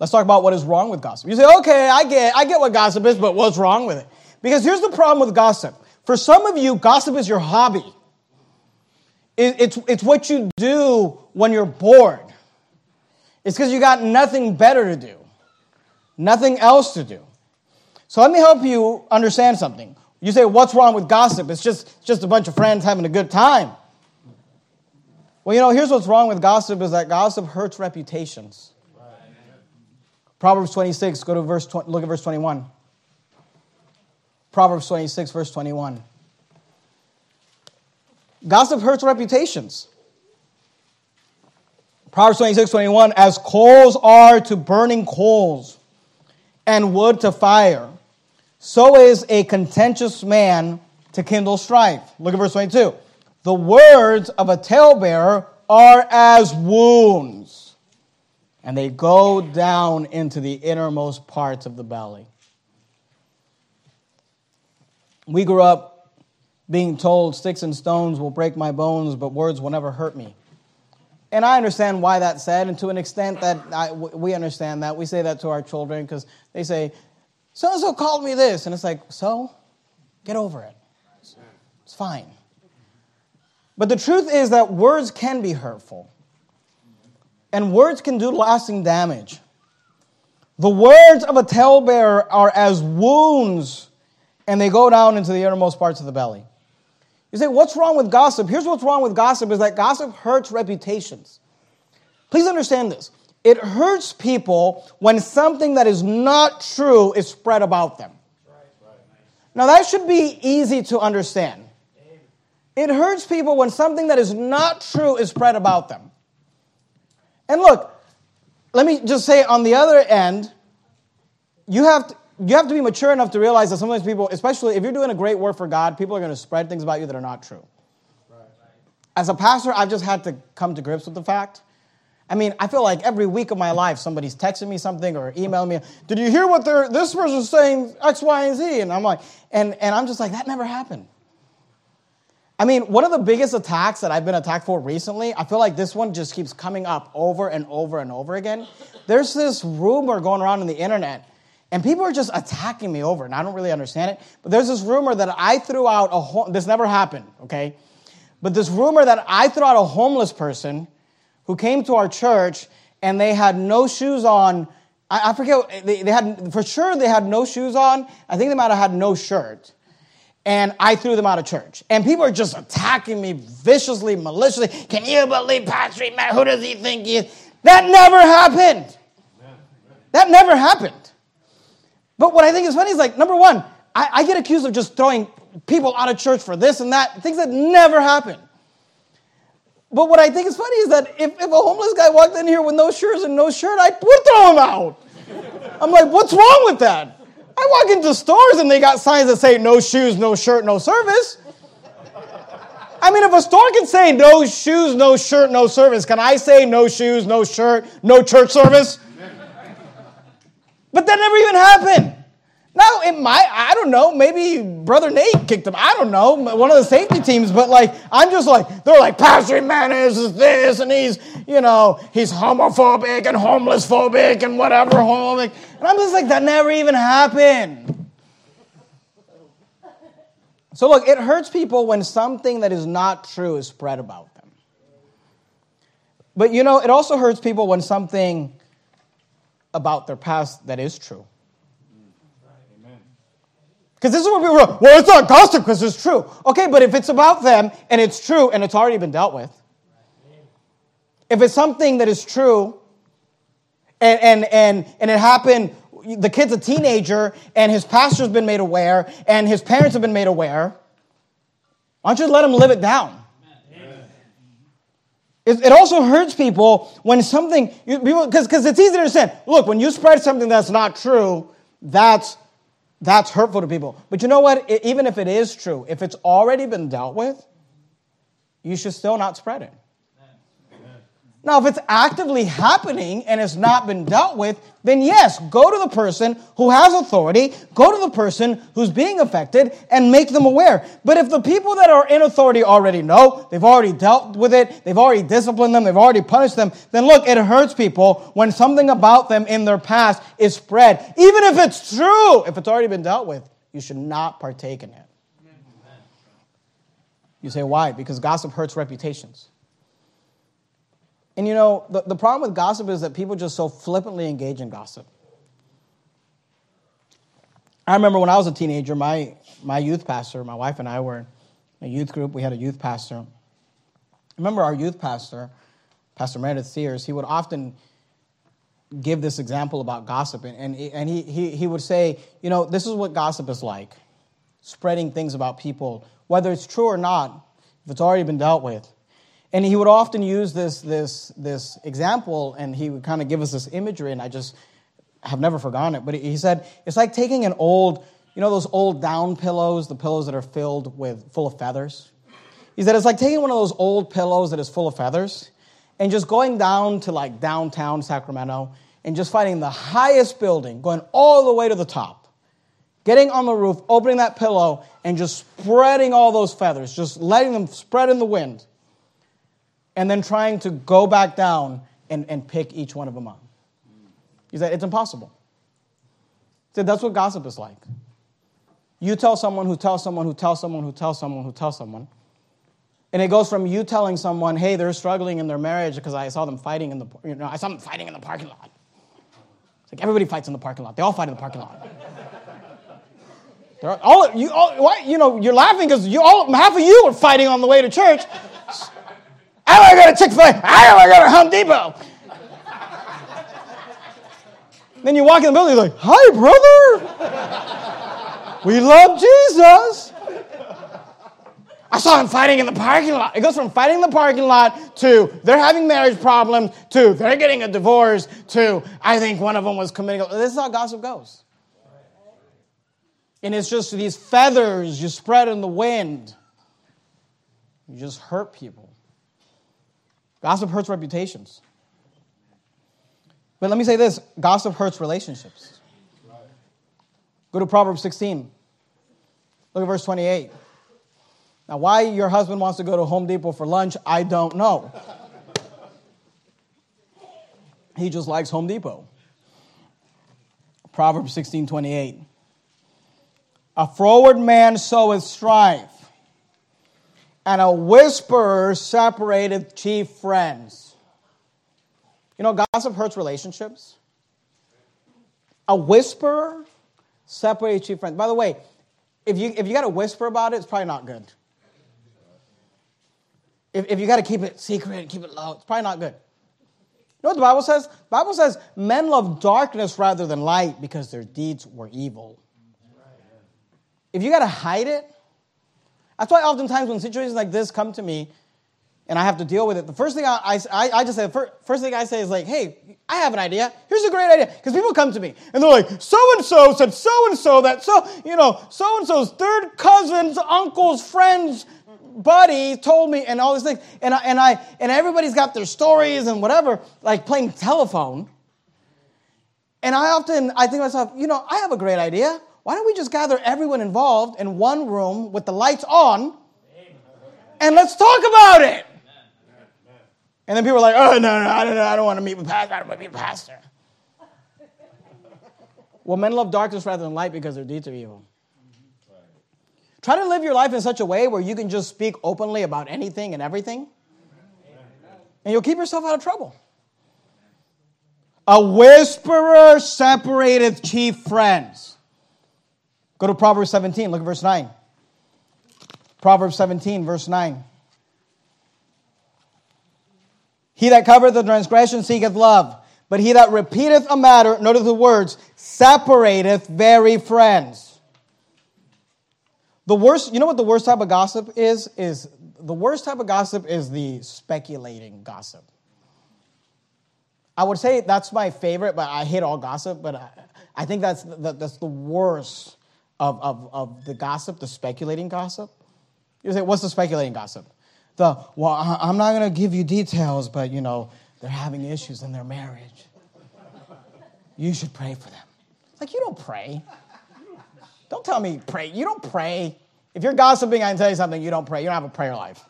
Let's talk about what is wrong with gossip. You say, okay, I get, I get what gossip is, but what's wrong with it? Because here's the problem with gossip. For some of you, gossip is your hobby. it's, it's what you do when you're bored. It's because you got nothing better to do, nothing else to do. So let me help you understand something. You say, what's wrong with gossip? It's just, just a bunch of friends having a good time. Well, you know, here's what's wrong with gossip is that gossip hurts reputations. Proverbs 26, go to verse 20, look at verse 21. Proverbs 26, verse 21. Gossip hurts reputations. Proverbs 26, 21, as coals are to burning coals and wood to fire, so is a contentious man to kindle strife. Look at verse 22. The words of a talebearer are as wounds and they go down into the innermost parts of the belly. We grew up being told sticks and stones will break my bones, but words will never hurt me. And I understand why that's said, and to an extent that I, we understand that. We say that to our children because they say, so and so called me this. And it's like, so? Get over it. It's fine. But the truth is that words can be hurtful. And words can do lasting damage. The words of a talebearer are as wounds, and they go down into the innermost parts of the belly. You say, what's wrong with gossip? Here's what's wrong with gossip is that gossip hurts reputations. Please understand this. It hurts people when something that is not true is spread about them. Now, that should be easy to understand. It hurts people when something that is not true is spread about them. And look, let me just say on the other end, you have to, you have to be mature enough to realize that sometimes people, especially if you're doing a great work for God, people are going to spread things about you that are not true. As a pastor, I've just had to come to grips with the fact. I mean, I feel like every week of my life somebody's texting me something or emailing me. Did you hear what they're, this person's saying X, Y, and Z? And I'm like, and, and I'm just like, that never happened. I mean, one of the biggest attacks that I've been attacked for recently, I feel like this one just keeps coming up over and over and over again. There's this rumor going around on the internet, and people are just attacking me over, and I don't really understand it. But there's this rumor that I threw out a this never happened, okay? But this rumor that I threw out a homeless person who came to our church and they had no shoes on. I, I forget, they, they had, for sure they had no shoes on. I think they might have had no shirt. And I threw them out of church. And people are just attacking me viciously, maliciously. Can you believe Pastor Matt? Who does he think he is? That never happened. That never happened. But what I think is funny is like, number one, I, I get accused of just throwing people out of church for this and that, things that never happen. But what I think is funny is that if, if a homeless guy walked in here with no shoes and no shirt, I would throw him out. I'm like, what's wrong with that? I walk into stores and they got signs that say no shoes, no shirt, no service. I mean, if a store can say no shoes, no shirt, no service, can I say no shoes, no shirt, no church service? But that never even happened. Now, it might, I don't know, maybe Brother Nate kicked him. I don't know, one of the safety teams, but like, I'm just like, they're like, Pastor Manis is this, and he's, you know, he's homophobic and homeless phobic and whatever, homophobic. And I'm just like, that never even happened. So, look, it hurts people when something that is not true is spread about them. But, you know, it also hurts people when something about their past that is true because this is what people are, well, it's not gossip because it's true. Okay, but if it's about them and it's true and it's already been dealt with, if it's something that is true and, and, and, and it happened, the kid's a teenager and his pastor's been made aware and his parents have been made aware, why don't you let him live it down? It, also hurts people when something, because it's easy to understand. Look, when you spread something that's not true, that's that's hurtful to people. But you know what? Even if it is true, if it's already been dealt with, you should still not spread it. Now, if it's actively happening and it's not been dealt with, then yes, go to the person who has authority, go to the person who's being affected, and make them aware. But if the people that are in authority already know, they've already dealt with it, they've already disciplined them, they've already punished them, then look, it hurts people when something about them in their past is spread. Even if it's true, if it's already been dealt with, you should not partake in it. You say, why? Because gossip hurts reputations. And you know, the, the problem with gossip is that people just so flippantly engage in gossip. I remember when I was a teenager, my, my youth pastor, my wife and I were in a youth group. We had a youth pastor. I remember our youth pastor, Pastor Meredith Sears, he would often give this example about gossip. And, and, and he, he, he would say, you know, this is what gossip is like spreading things about people, whether it's true or not, if it's already been dealt with. And he would often use this, this, this example, and he would kind of give us this imagery, and I just have never forgotten it. But he said, it's like taking an old, you know, those old down pillows, the pillows that are filled with, full of feathers? He said, it's like taking one of those old pillows that is full of feathers and just going down to like downtown Sacramento and just finding the highest building, going all the way to the top, getting on the roof, opening that pillow, and just spreading all those feathers, just letting them spread in the wind and then trying to go back down and, and pick each one of them up. He said, it's impossible. He said, that's what gossip is like. You tell someone who tells someone who tells someone who tells someone who tells someone. And it goes from you telling someone, hey, they're struggling in their marriage because I saw them fighting in the, you know, I saw them fighting in the parking lot. It's like everybody fights in the parking lot. They all fight in the parking lot. They're all, you, all, what, you know, you're laughing because you all, half of you are fighting on the way to church. I want to go to Chick fil A. I want to go to Home Depot. then you walk in the building, you're like, Hi, brother. we love Jesus. I saw him fighting in the parking lot. It goes from fighting in the parking lot to they're having marriage problems to they're getting a divorce to I think one of them was committing. This is how gossip goes. And it's just these feathers you spread in the wind. You just hurt people. Gossip hurts reputations. But let me say this gossip hurts relationships. Go to Proverbs 16. Look at verse 28. Now, why your husband wants to go to Home Depot for lunch, I don't know. he just likes Home Depot. Proverbs 16 28. A froward man soweth strife, and a whisperer separated chief friends. You know, gossip hurts relationships. A whisperer separated chief friends. By the way, if you, if you got to whisper about it, it's probably not good. If, if you got to keep it secret, and keep it low, it's probably not good. You know what the Bible says? The Bible says men love darkness rather than light because their deeds were evil. If you got to hide it, that's why oftentimes when situations like this come to me and I have to deal with it, the first thing I, I, I just say, first thing I say is like, hey, I have an idea. Here's a great idea. Because people come to me and they're like, so and so said so and so that so, you know, so and so's third cousin's uncle's friend's buddy told me and all these things. And I, and I and everybody's got their stories and whatever, like playing telephone. And I often I think to myself, you know, I have a great idea. Why don't we just gather everyone involved in one room with the lights on and let's talk about it? And then people are like, oh, no, no, I don't. I don't want to meet with pastor. I don't want to meet with pastor. well, men love darkness rather than light because their deeds are evil. Try to live your life in such a way where you can just speak openly about anything and everything, and you'll keep yourself out of trouble. A whisperer separated chief friends. Go to Proverbs 17, look at verse 9. Proverbs 17, verse 9. He that covereth the transgression seeketh love, but he that repeateth a matter, notice the words, separateth very friends. The worst, you know what the worst type of gossip is? Is the worst type of gossip is the speculating gossip. I would say that's my favorite, but I hate all gossip. But I, I think that's the, that's the worst of, of, of the gossip, the speculating gossip. You say, what's the speculating gossip? The well, I'm not going to give you details, but you know they're having issues in their marriage. You should pray for them. Like you don't pray. Don't tell me pray. You don't pray. If you're gossiping, I can tell you something, you don't pray. You don't have a prayer life.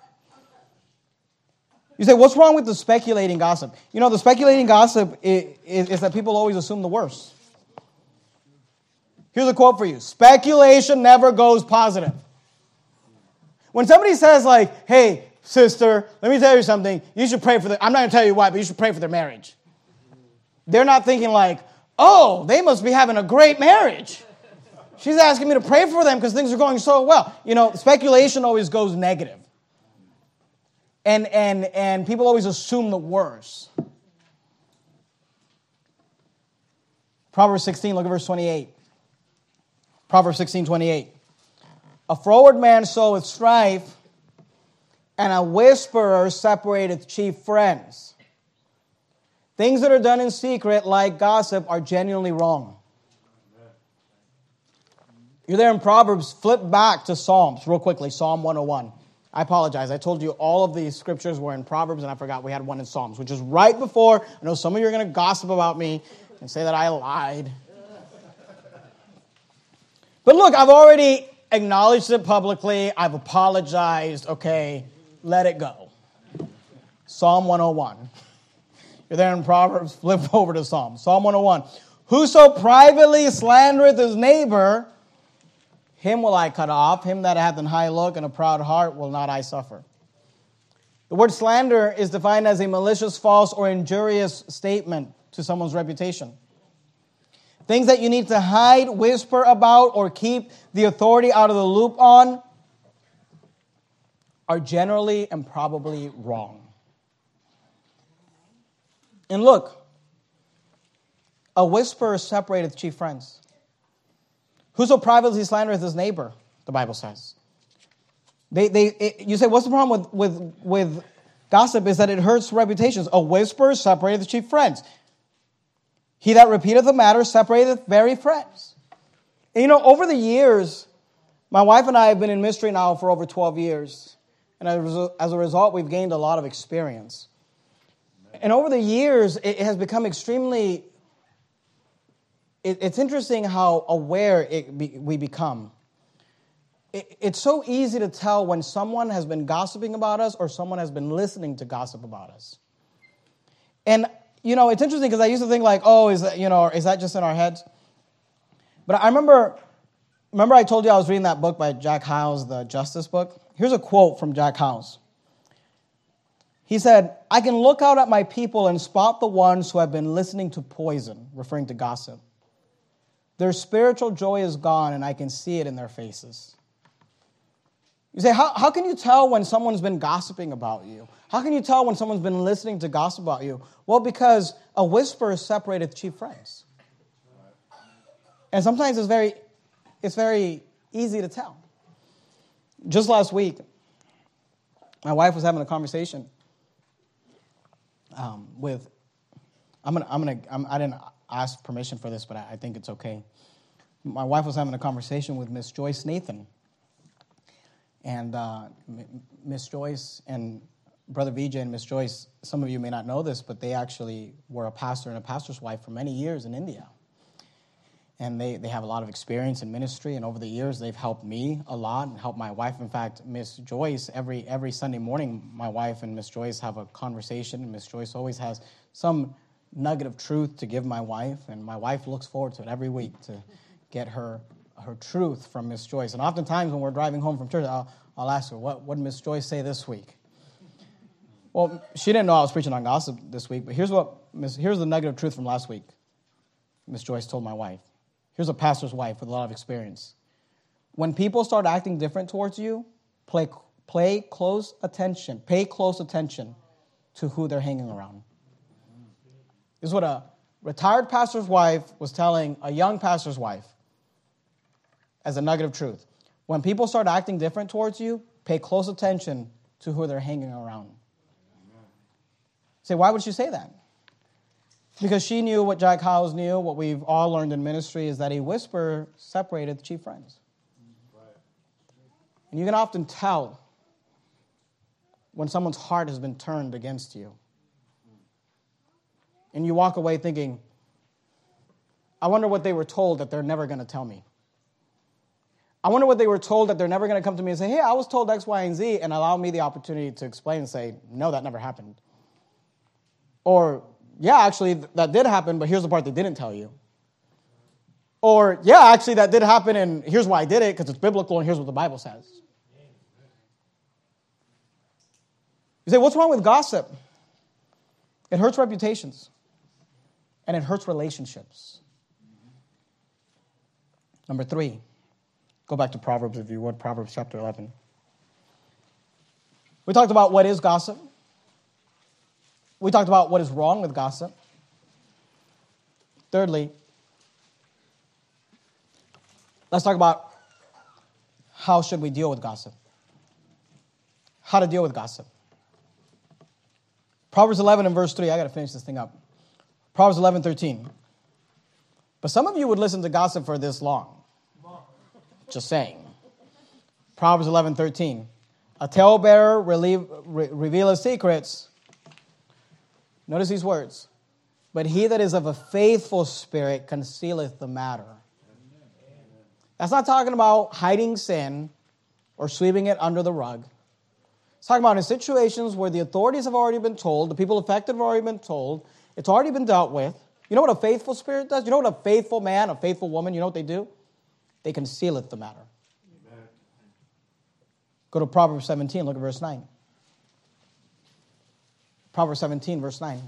You say, what's wrong with the speculating gossip? You know, the speculating gossip is, is, is, that people always assume the worst. Here's a quote for you Speculation never goes positive. When somebody says, like, hey, sister, let me tell you something, you should pray for the, I'm not gonna tell you why, but you should pray for their marriage. They're not thinking, like, oh, they must be having a great marriage. She's asking me to pray for them because things are going so well. You know, speculation always goes negative. And, and, and people always assume the worst. Proverbs 16, look at verse 28. Proverbs 16, 28. A froward man soweth strife, and a whisperer separateth chief friends. Things that are done in secret, like gossip, are genuinely wrong. You're there in Proverbs, flip back to Psalms real quickly, Psalm 101. I apologize. I told you all of these scriptures were in Proverbs, and I forgot we had one in Psalms, which is right before. I know some of you are going to gossip about me and say that I lied. But look, I've already acknowledged it publicly. I've apologized. Okay, let it go. Psalm 101. You're there in Proverbs, flip over to Psalm. Psalm 101. Whoso privately slandereth his neighbor, him will I cut off. Him that hath an high look and a proud heart will not I suffer. The word slander is defined as a malicious, false, or injurious statement to someone's reputation. Things that you need to hide, whisper about, or keep the authority out of the loop on are generally and probably wrong. And look, a whisper separateth chief friends. Whoso privately slandereth his neighbor, the Bible says. They, they, it, you say, what's the problem with, with, with gossip? Is that it hurts reputations. A whisper separateth chief friends. He that repeateth the matter separateth very friends. And you know, over the years, my wife and I have been in ministry now for over 12 years. And as a result, we've gained a lot of experience. And over the years, it has become extremely. It's interesting how aware we become. It's so easy to tell when someone has been gossiping about us or someone has been listening to gossip about us. And you know, it's interesting because I used to think like, oh, is that you know, is that just in our heads? But I remember, remember I told you I was reading that book by Jack Hyles, the Justice book. Here's a quote from Jack Hyles. He said, I can look out at my people and spot the ones who have been listening to poison, referring to gossip. Their spiritual joy is gone, and I can see it in their faces. You say, how, how can you tell when someone's been gossiping about you? How can you tell when someone's been listening to gossip about you? Well, because a whisper separated chief friends. And sometimes it's very, it's very easy to tell. Just last week, my wife was having a conversation um, with, I'm gonna, I'm gonna, I'm, I did not ask permission for this, but I, I think it's okay. My wife was having a conversation with Miss Joyce Nathan. And uh, Miss Joyce and Brother Vijay and Miss Joyce, some of you may not know this, but they actually were a pastor and a pastor's wife for many years in India. And they, they have a lot of experience in ministry, and over the years, they've helped me a lot and helped my wife. In fact, Miss Joyce, every, every Sunday morning, my wife and Miss Joyce have a conversation, Miss Joyce always has some nugget of truth to give my wife, and my wife looks forward to it every week to get her her truth from Miss Joyce. And oftentimes when we're driving home from church, I'll, I'll ask her, what, what did Miss Joyce say this week? Well, she didn't know I was preaching on gossip this week, but here's, what, Miss here's the negative truth from last week. Miss Joyce told my wife. Here's a pastor's wife with a lot of experience. When people start acting different towards you, play, play close attention, pay close attention to who they're hanging around. This is what a retired pastor's wife was telling a young pastor's wife as a nugget of truth. When people start acting different towards you, pay close attention to who they're hanging around. Say, why would she say that? Because she knew what Jack Hyles knew, what we've all learned in ministry, is that a whisper separated the chief friends. And you can often tell when someone's heart has been turned against you. And you walk away thinking, I wonder what they were told that they're never going to tell me. I wonder what they were told that they're never going to come to me and say, hey, I was told X, Y, and Z, and allow me the opportunity to explain and say, no, that never happened. Or, yeah, actually, that did happen, but here's the part they didn't tell you. Or, yeah, actually, that did happen, and here's why I did it, because it's biblical, and here's what the Bible says. You say, what's wrong with gossip? It hurts reputations, and it hurts relationships. Number three, Go back to Proverbs if you would, Proverbs chapter 11. We talked about what is gossip. We talked about what is wrong with gossip. Thirdly, let's talk about how should we deal with gossip. How to deal with gossip. Proverbs 11 and verse 3. I got to finish this thing up. Proverbs 11, 13. But some of you would listen to gossip for this long. Just saying. Proverbs 11 13. A talebearer relieve, re- revealeth secrets. Notice these words. But he that is of a faithful spirit concealeth the matter. That's not talking about hiding sin or sweeping it under the rug. It's talking about in situations where the authorities have already been told, the people affected have already been told, it's already been dealt with. You know what a faithful spirit does? You know what a faithful man, a faithful woman, you know what they do? They concealeth the matter. Amen. Go to Proverbs 17, look at verse 9. Proverbs 17, verse 9.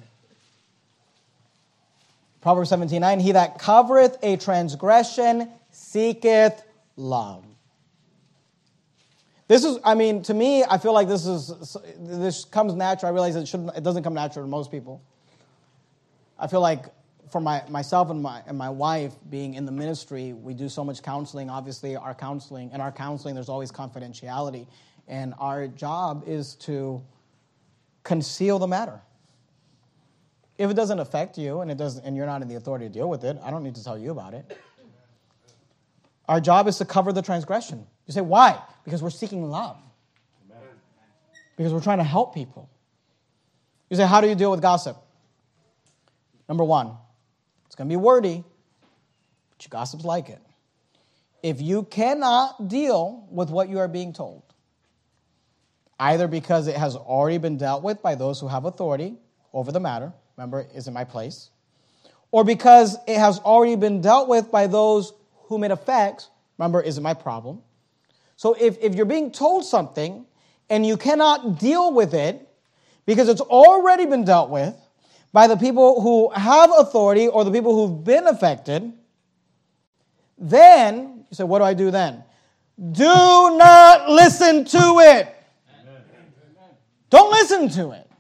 Proverbs 17, 9. He that covereth a transgression seeketh love. This is, I mean, to me, I feel like this is, this comes natural. I realize it, shouldn't, it doesn't come natural to most people. I feel like for my, myself and my, and my wife being in the ministry, we do so much counseling. Obviously, our counseling, and our counseling, there's always confidentiality. And our job is to conceal the matter. If it doesn't affect you and, it doesn't, and you're not in the authority to deal with it, I don't need to tell you about it. Our job is to cover the transgression. You say, why? Because we're seeking love. Because we're trying to help people. You say, how do you deal with gossip? Number one, it's going to be wordy, but your gossips like it. If you cannot deal with what you are being told, either because it has already been dealt with by those who have authority over the matter, remember, is in my place, or because it has already been dealt with by those whom it affects, remember, is it my problem? So if, if you're being told something and you cannot deal with it because it's already been dealt with by the people who have authority or the people who've been affected, then you say, what do I do then? Do not listen to it. Don't listen to it.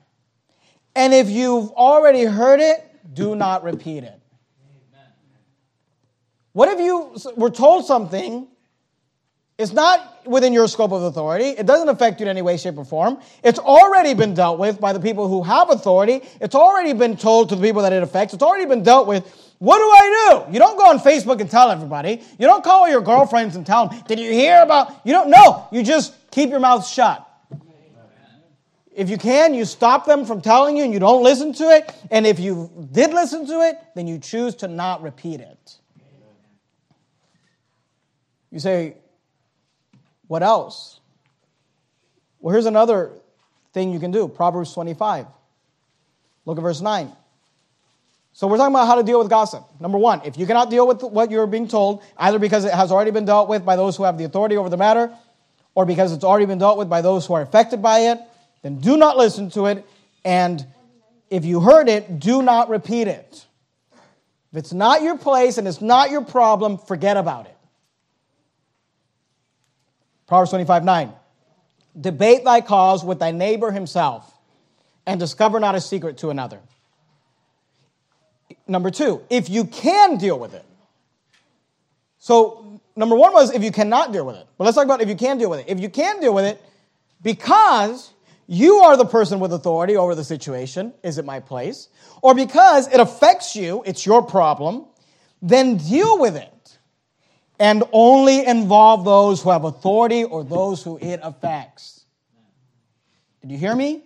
And if you've already heard it, do not repeat it. What if you were told something? It's not within your scope of authority. It doesn't affect you in any way, shape, or form. It's already been dealt with by the people who have authority. It's already been told to the people that it affects. It's already been dealt with. What do I do? You don't go on Facebook and tell everybody. You don't call your girlfriends and tell them, did you hear about? You don't know. You just keep your mouth shut. If you can, you stop them from telling you and you don't listen to it. And if you did listen to it, then you choose to not repeat it. You say, what else? Well, here's another thing you can do Proverbs 25. Look at verse 9. So we're talking about how to deal with gossip. Number one, if you cannot deal with what you're being told, either because it has already been dealt with by those who have the authority over the matter, or because it's already been dealt with by those who are affected by it, then do not listen to it. And if you heard it, do not repeat it. If it's not your place and it's not your problem, forget about it. Proverbs 25 9. Debate thy cause with thy neighbor himself, and discover not a secret to another. Number two, if you can deal with it. So, number one was if you cannot deal with it. But let's talk about if you can deal with it. If you can deal with it, because you are the person with authority over the situation. Is it my place? Or because it affects you, it's your problem, then deal with it. And only involve those who have authority or those who it affects. Did you hear me?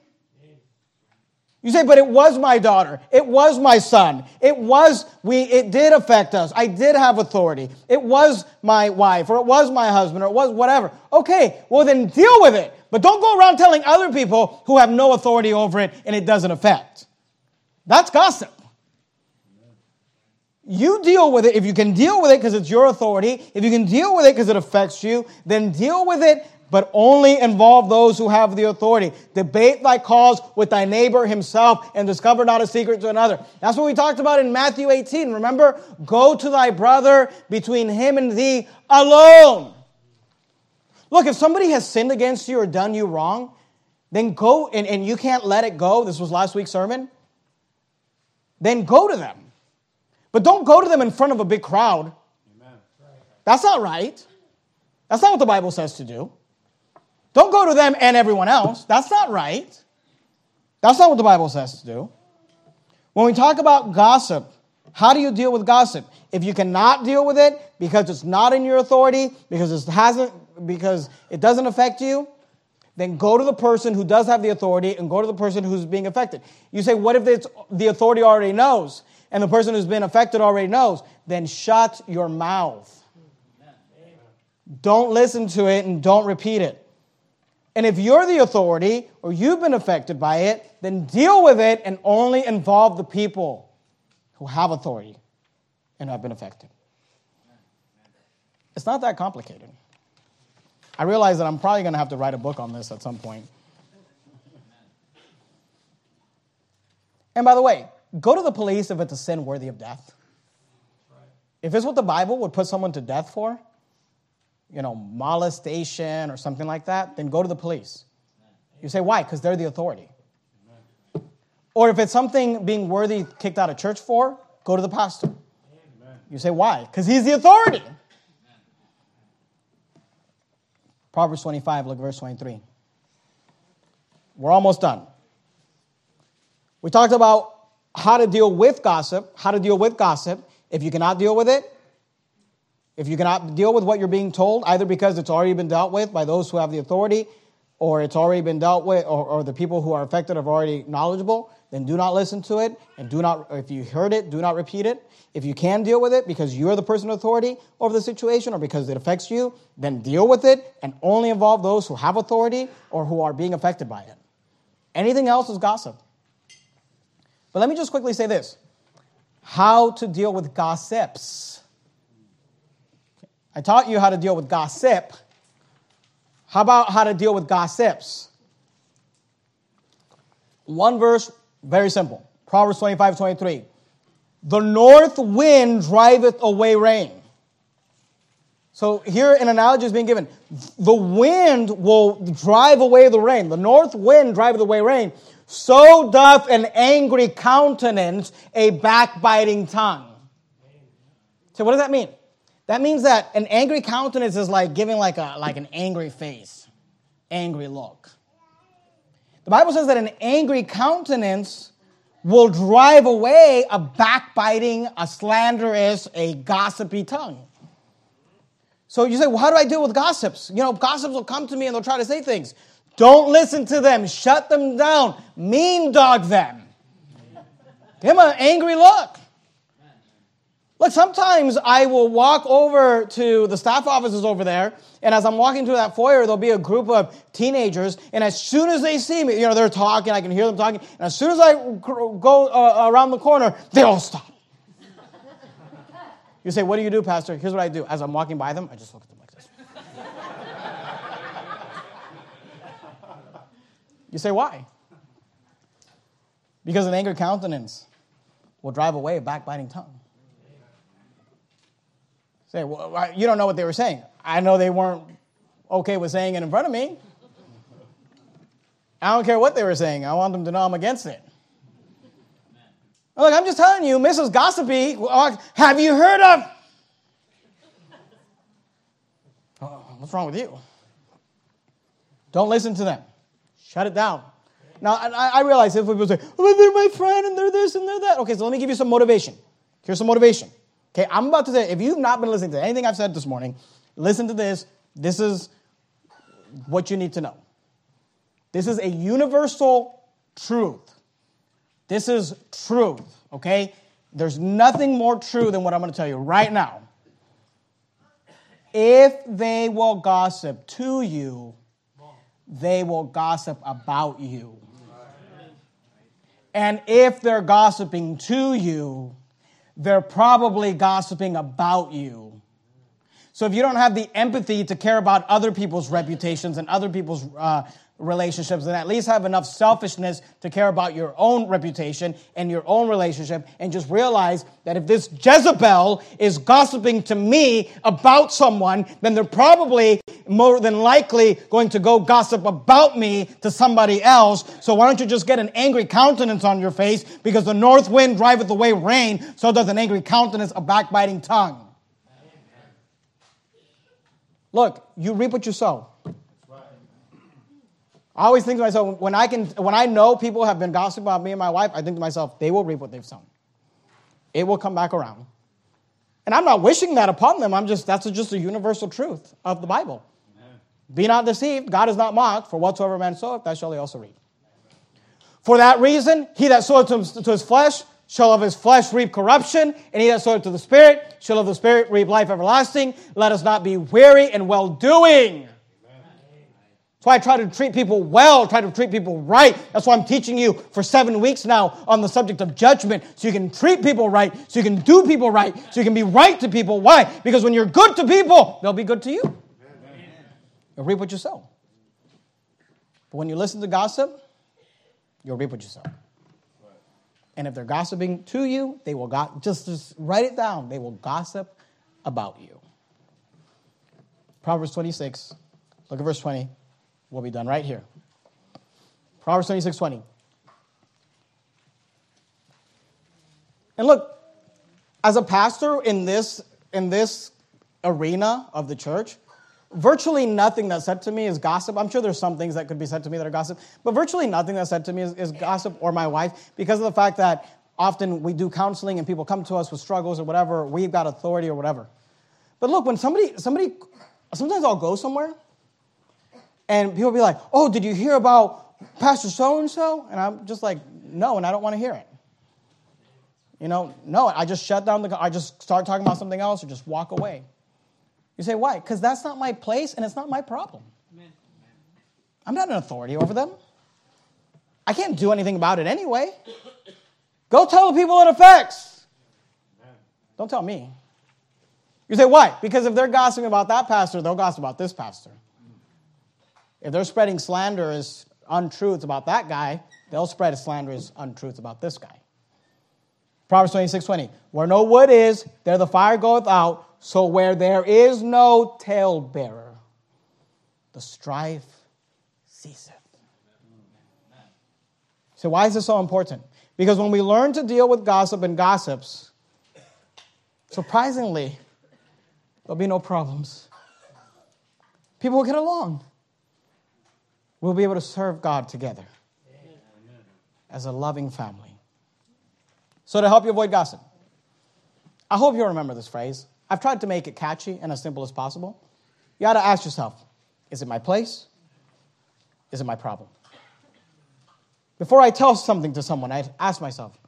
You say, but it was my daughter. It was my son. It was, we, it did affect us. I did have authority. It was my wife, or it was my husband, or it was whatever. Okay, well then deal with it. But don't go around telling other people who have no authority over it and it doesn't affect. That's gossip. You deal with it. If you can deal with it because it's your authority, if you can deal with it because it affects you, then deal with it but only involve those who have the authority. Debate thy cause with thy neighbor himself and discover not a secret to another. That's what we talked about in Matthew 18. Remember? Go to thy brother between him and thee alone. Look, if somebody has sinned against you or done you wrong, then go and, and you can't let it go. This was last week's sermon. Then go to them. But don't go to them in front of a big crowd. Amen. That's not right. That's not what the Bible says to do. Don't go to them and everyone else. That's not right. That's not what the Bible says to do. When we talk about gossip, how do you deal with gossip? If you cannot deal with it because it's not in your authority, because it hasn't because it doesn't affect you, then go to the person who does have the authority and go to the person who's being affected. You say, what if it's, the authority already knows and the person who's been affected already knows? Then shut your mouth. Don't listen to it and don't repeat it. And if you're the authority or you've been affected by it, then deal with it and only involve the people who have authority and have been affected. It's not that complicated. I realize that I'm probably going to have to write a book on this at some point. And by the way, go to the police if it's a sin worthy of death. If it's what the Bible would put someone to death for, you know, molestation or something like that, then go to the police. You say, why? Because they're the authority. Or if it's something being worthy kicked out of church for, go to the pastor. You say, why? Because he's the authority. Proverbs 25, look verse 23. We're almost done. We talked about how to deal with gossip, how to deal with gossip. If you cannot deal with it, if you cannot deal with what you're being told, either because it's already been dealt with by those who have the authority, or it's already been dealt with, or, or the people who are affected are already knowledgeable, then do not listen to it. And do not, if you heard it, do not repeat it. If you can deal with it because you're the person of authority over the situation or because it affects you, then deal with it and only involve those who have authority or who are being affected by it. Anything else is gossip. But let me just quickly say this how to deal with gossips. I taught you how to deal with gossip. How about how to deal with gossips? One verse, very simple. Proverbs 25, 23. The north wind driveth away rain. So here an analogy is being given. The wind will drive away the rain. The north wind driveth away rain. So doth an angry countenance a backbiting tongue. So what does that mean? That means that an angry countenance is like giving like a like an angry face, angry look. The Bible says that an angry countenance will drive away a backbiting, a slanderous, a gossipy tongue. So you say, well, how do I deal with gossips? You know, gossips will come to me and they'll try to say things. Don't listen to them. Shut them down. Mean dog them. Give them an angry look. Look, sometimes I will walk over to the staff offices over there, and as I'm walking through that foyer, there'll be a group of teenagers, and as soon as they see me, you know, they're talking, I can hear them talking, and as soon as I go uh, around the corner, they all stop. You say, What do you do, Pastor? Here's what I do. As I'm walking by them, I just look at them like this. You say, Why? Because an angry countenance will drive away a backbiting tongue. Say, well, you don't know what they were saying. I know they weren't okay with saying it in front of me. I don't care what they were saying. I want them to know I'm against it. Look, I'm just telling you, Mrs. Gossipy, have you heard of? What's wrong with you? Don't listen to them. Shut it down. Now, I, I realize if people say, oh, they're my friend and they're this and they're that. Okay, so let me give you some motivation. Here's some motivation. Okay, I'm about to say, if you've not been listening to anything I've said this morning, listen to this. This is what you need to know. This is a universal truth. This is truth, okay? There's nothing more true than what I'm going to tell you right now. If they will gossip to you, they will gossip about you. And if they're gossiping to you, they're probably gossiping about you. So if you don't have the empathy to care about other people's reputations and other people's uh, relationships, and at least have enough selfishness to care about your own reputation and your own relationship, and just realize that if this Jezebel is gossiping to me about someone, then they're probably more than likely going to go gossip about me to somebody else. So why don't you just get an angry countenance on your face? Because the north wind driveth away rain, so does an angry countenance a backbiting tongue. Look, you reap what you sow. I always think to myself, when I can, when I know people have been gossiping about me and my wife, I think to myself, they will reap what they've sown. It will come back around. And I'm not wishing that upon them. I'm just, that's just a universal truth of the Bible. Be not deceived, God is not mocked, for whatsoever man soweth, that shall he also reap. For that reason, he that soweth to his flesh shall of his flesh reap corruption, and he that soweth to the Spirit shall of the Spirit reap life everlasting. Let us not be weary in well doing. Why I try to treat people well, try to treat people right. That's why I'm teaching you for seven weeks now on the subject of judgment, so you can treat people right, so you can do people right, so you can be right to people. Why? Because when you're good to people, they'll be good to you. You'll reap what you sow. But when you listen to gossip, you'll reap what you sow. And if they're gossiping to you, they will go- just, just write it down. They will gossip about you. Proverbs 26, look at verse 20. We'll be done right here. Proverbs 26, 20. And look, as a pastor in this, in this arena of the church, virtually nothing that's said to me is gossip. I'm sure there's some things that could be said to me that are gossip, but virtually nothing that's said to me is, is gossip or my wife because of the fact that often we do counseling and people come to us with struggles or whatever, we've got authority or whatever. But look, when somebody, somebody, sometimes I'll go somewhere And people be like, oh, did you hear about Pastor so and so? And I'm just like, no, and I don't want to hear it. You know, no, I just shut down the, I just start talking about something else or just walk away. You say, why? Because that's not my place and it's not my problem. I'm not an authority over them. I can't do anything about it anyway. Go tell the people it affects. Don't tell me. You say, why? Because if they're gossiping about that pastor, they'll gossip about this pastor. If they're spreading slanderous untruths about that guy, they'll spread slanderous untruths about this guy. Proverbs 26 20. Where no wood is, there the fire goeth out. So where there is no talebearer, the strife ceaseth. So, why is this so important? Because when we learn to deal with gossip and gossips, surprisingly, there'll be no problems. People will get along. We'll be able to serve God together as a loving family. So, to help you avoid gossip, I hope you'll remember this phrase. I've tried to make it catchy and as simple as possible. You ought to ask yourself is it my place? Is it my problem? Before I tell something to someone, I ask myself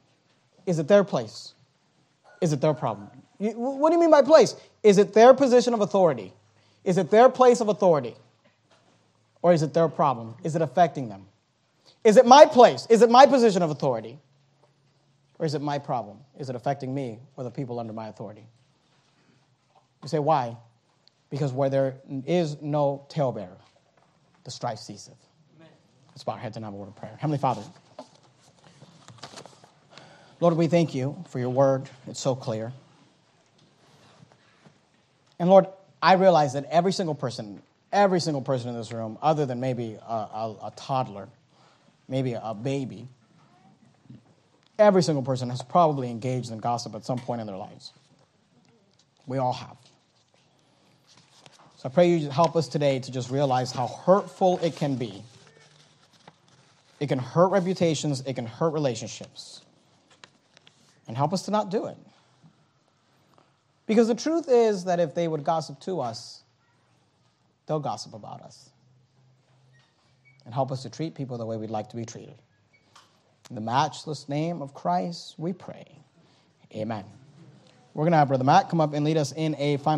is it their place? Is it their problem? What do you mean by place? Is it their position of authority? Is it their place of authority? Or is it their problem? Is it affecting them? Is it my place? Is it my position of authority? Or is it my problem? Is it affecting me or the people under my authority? You say, why? Because where there is no talebearer, the strife ceaseth. Let's bow our heads and have a word of prayer. Heavenly Father, Lord, we thank you for your word. It's so clear. And Lord, I realize that every single person, every single person in this room, other than maybe a, a, a toddler, maybe a baby, every single person has probably engaged in gossip at some point in their lives. We all have. So I pray you help us today to just realize how hurtful it can be. It can hurt reputations, it can hurt relationships. And help us to not do it. Because the truth is that if they would gossip to us, they'll gossip about us. And help us to treat people the way we'd like to be treated. In the matchless name of Christ, we pray. Amen. We're going to have Brother Matt come up and lead us in a final.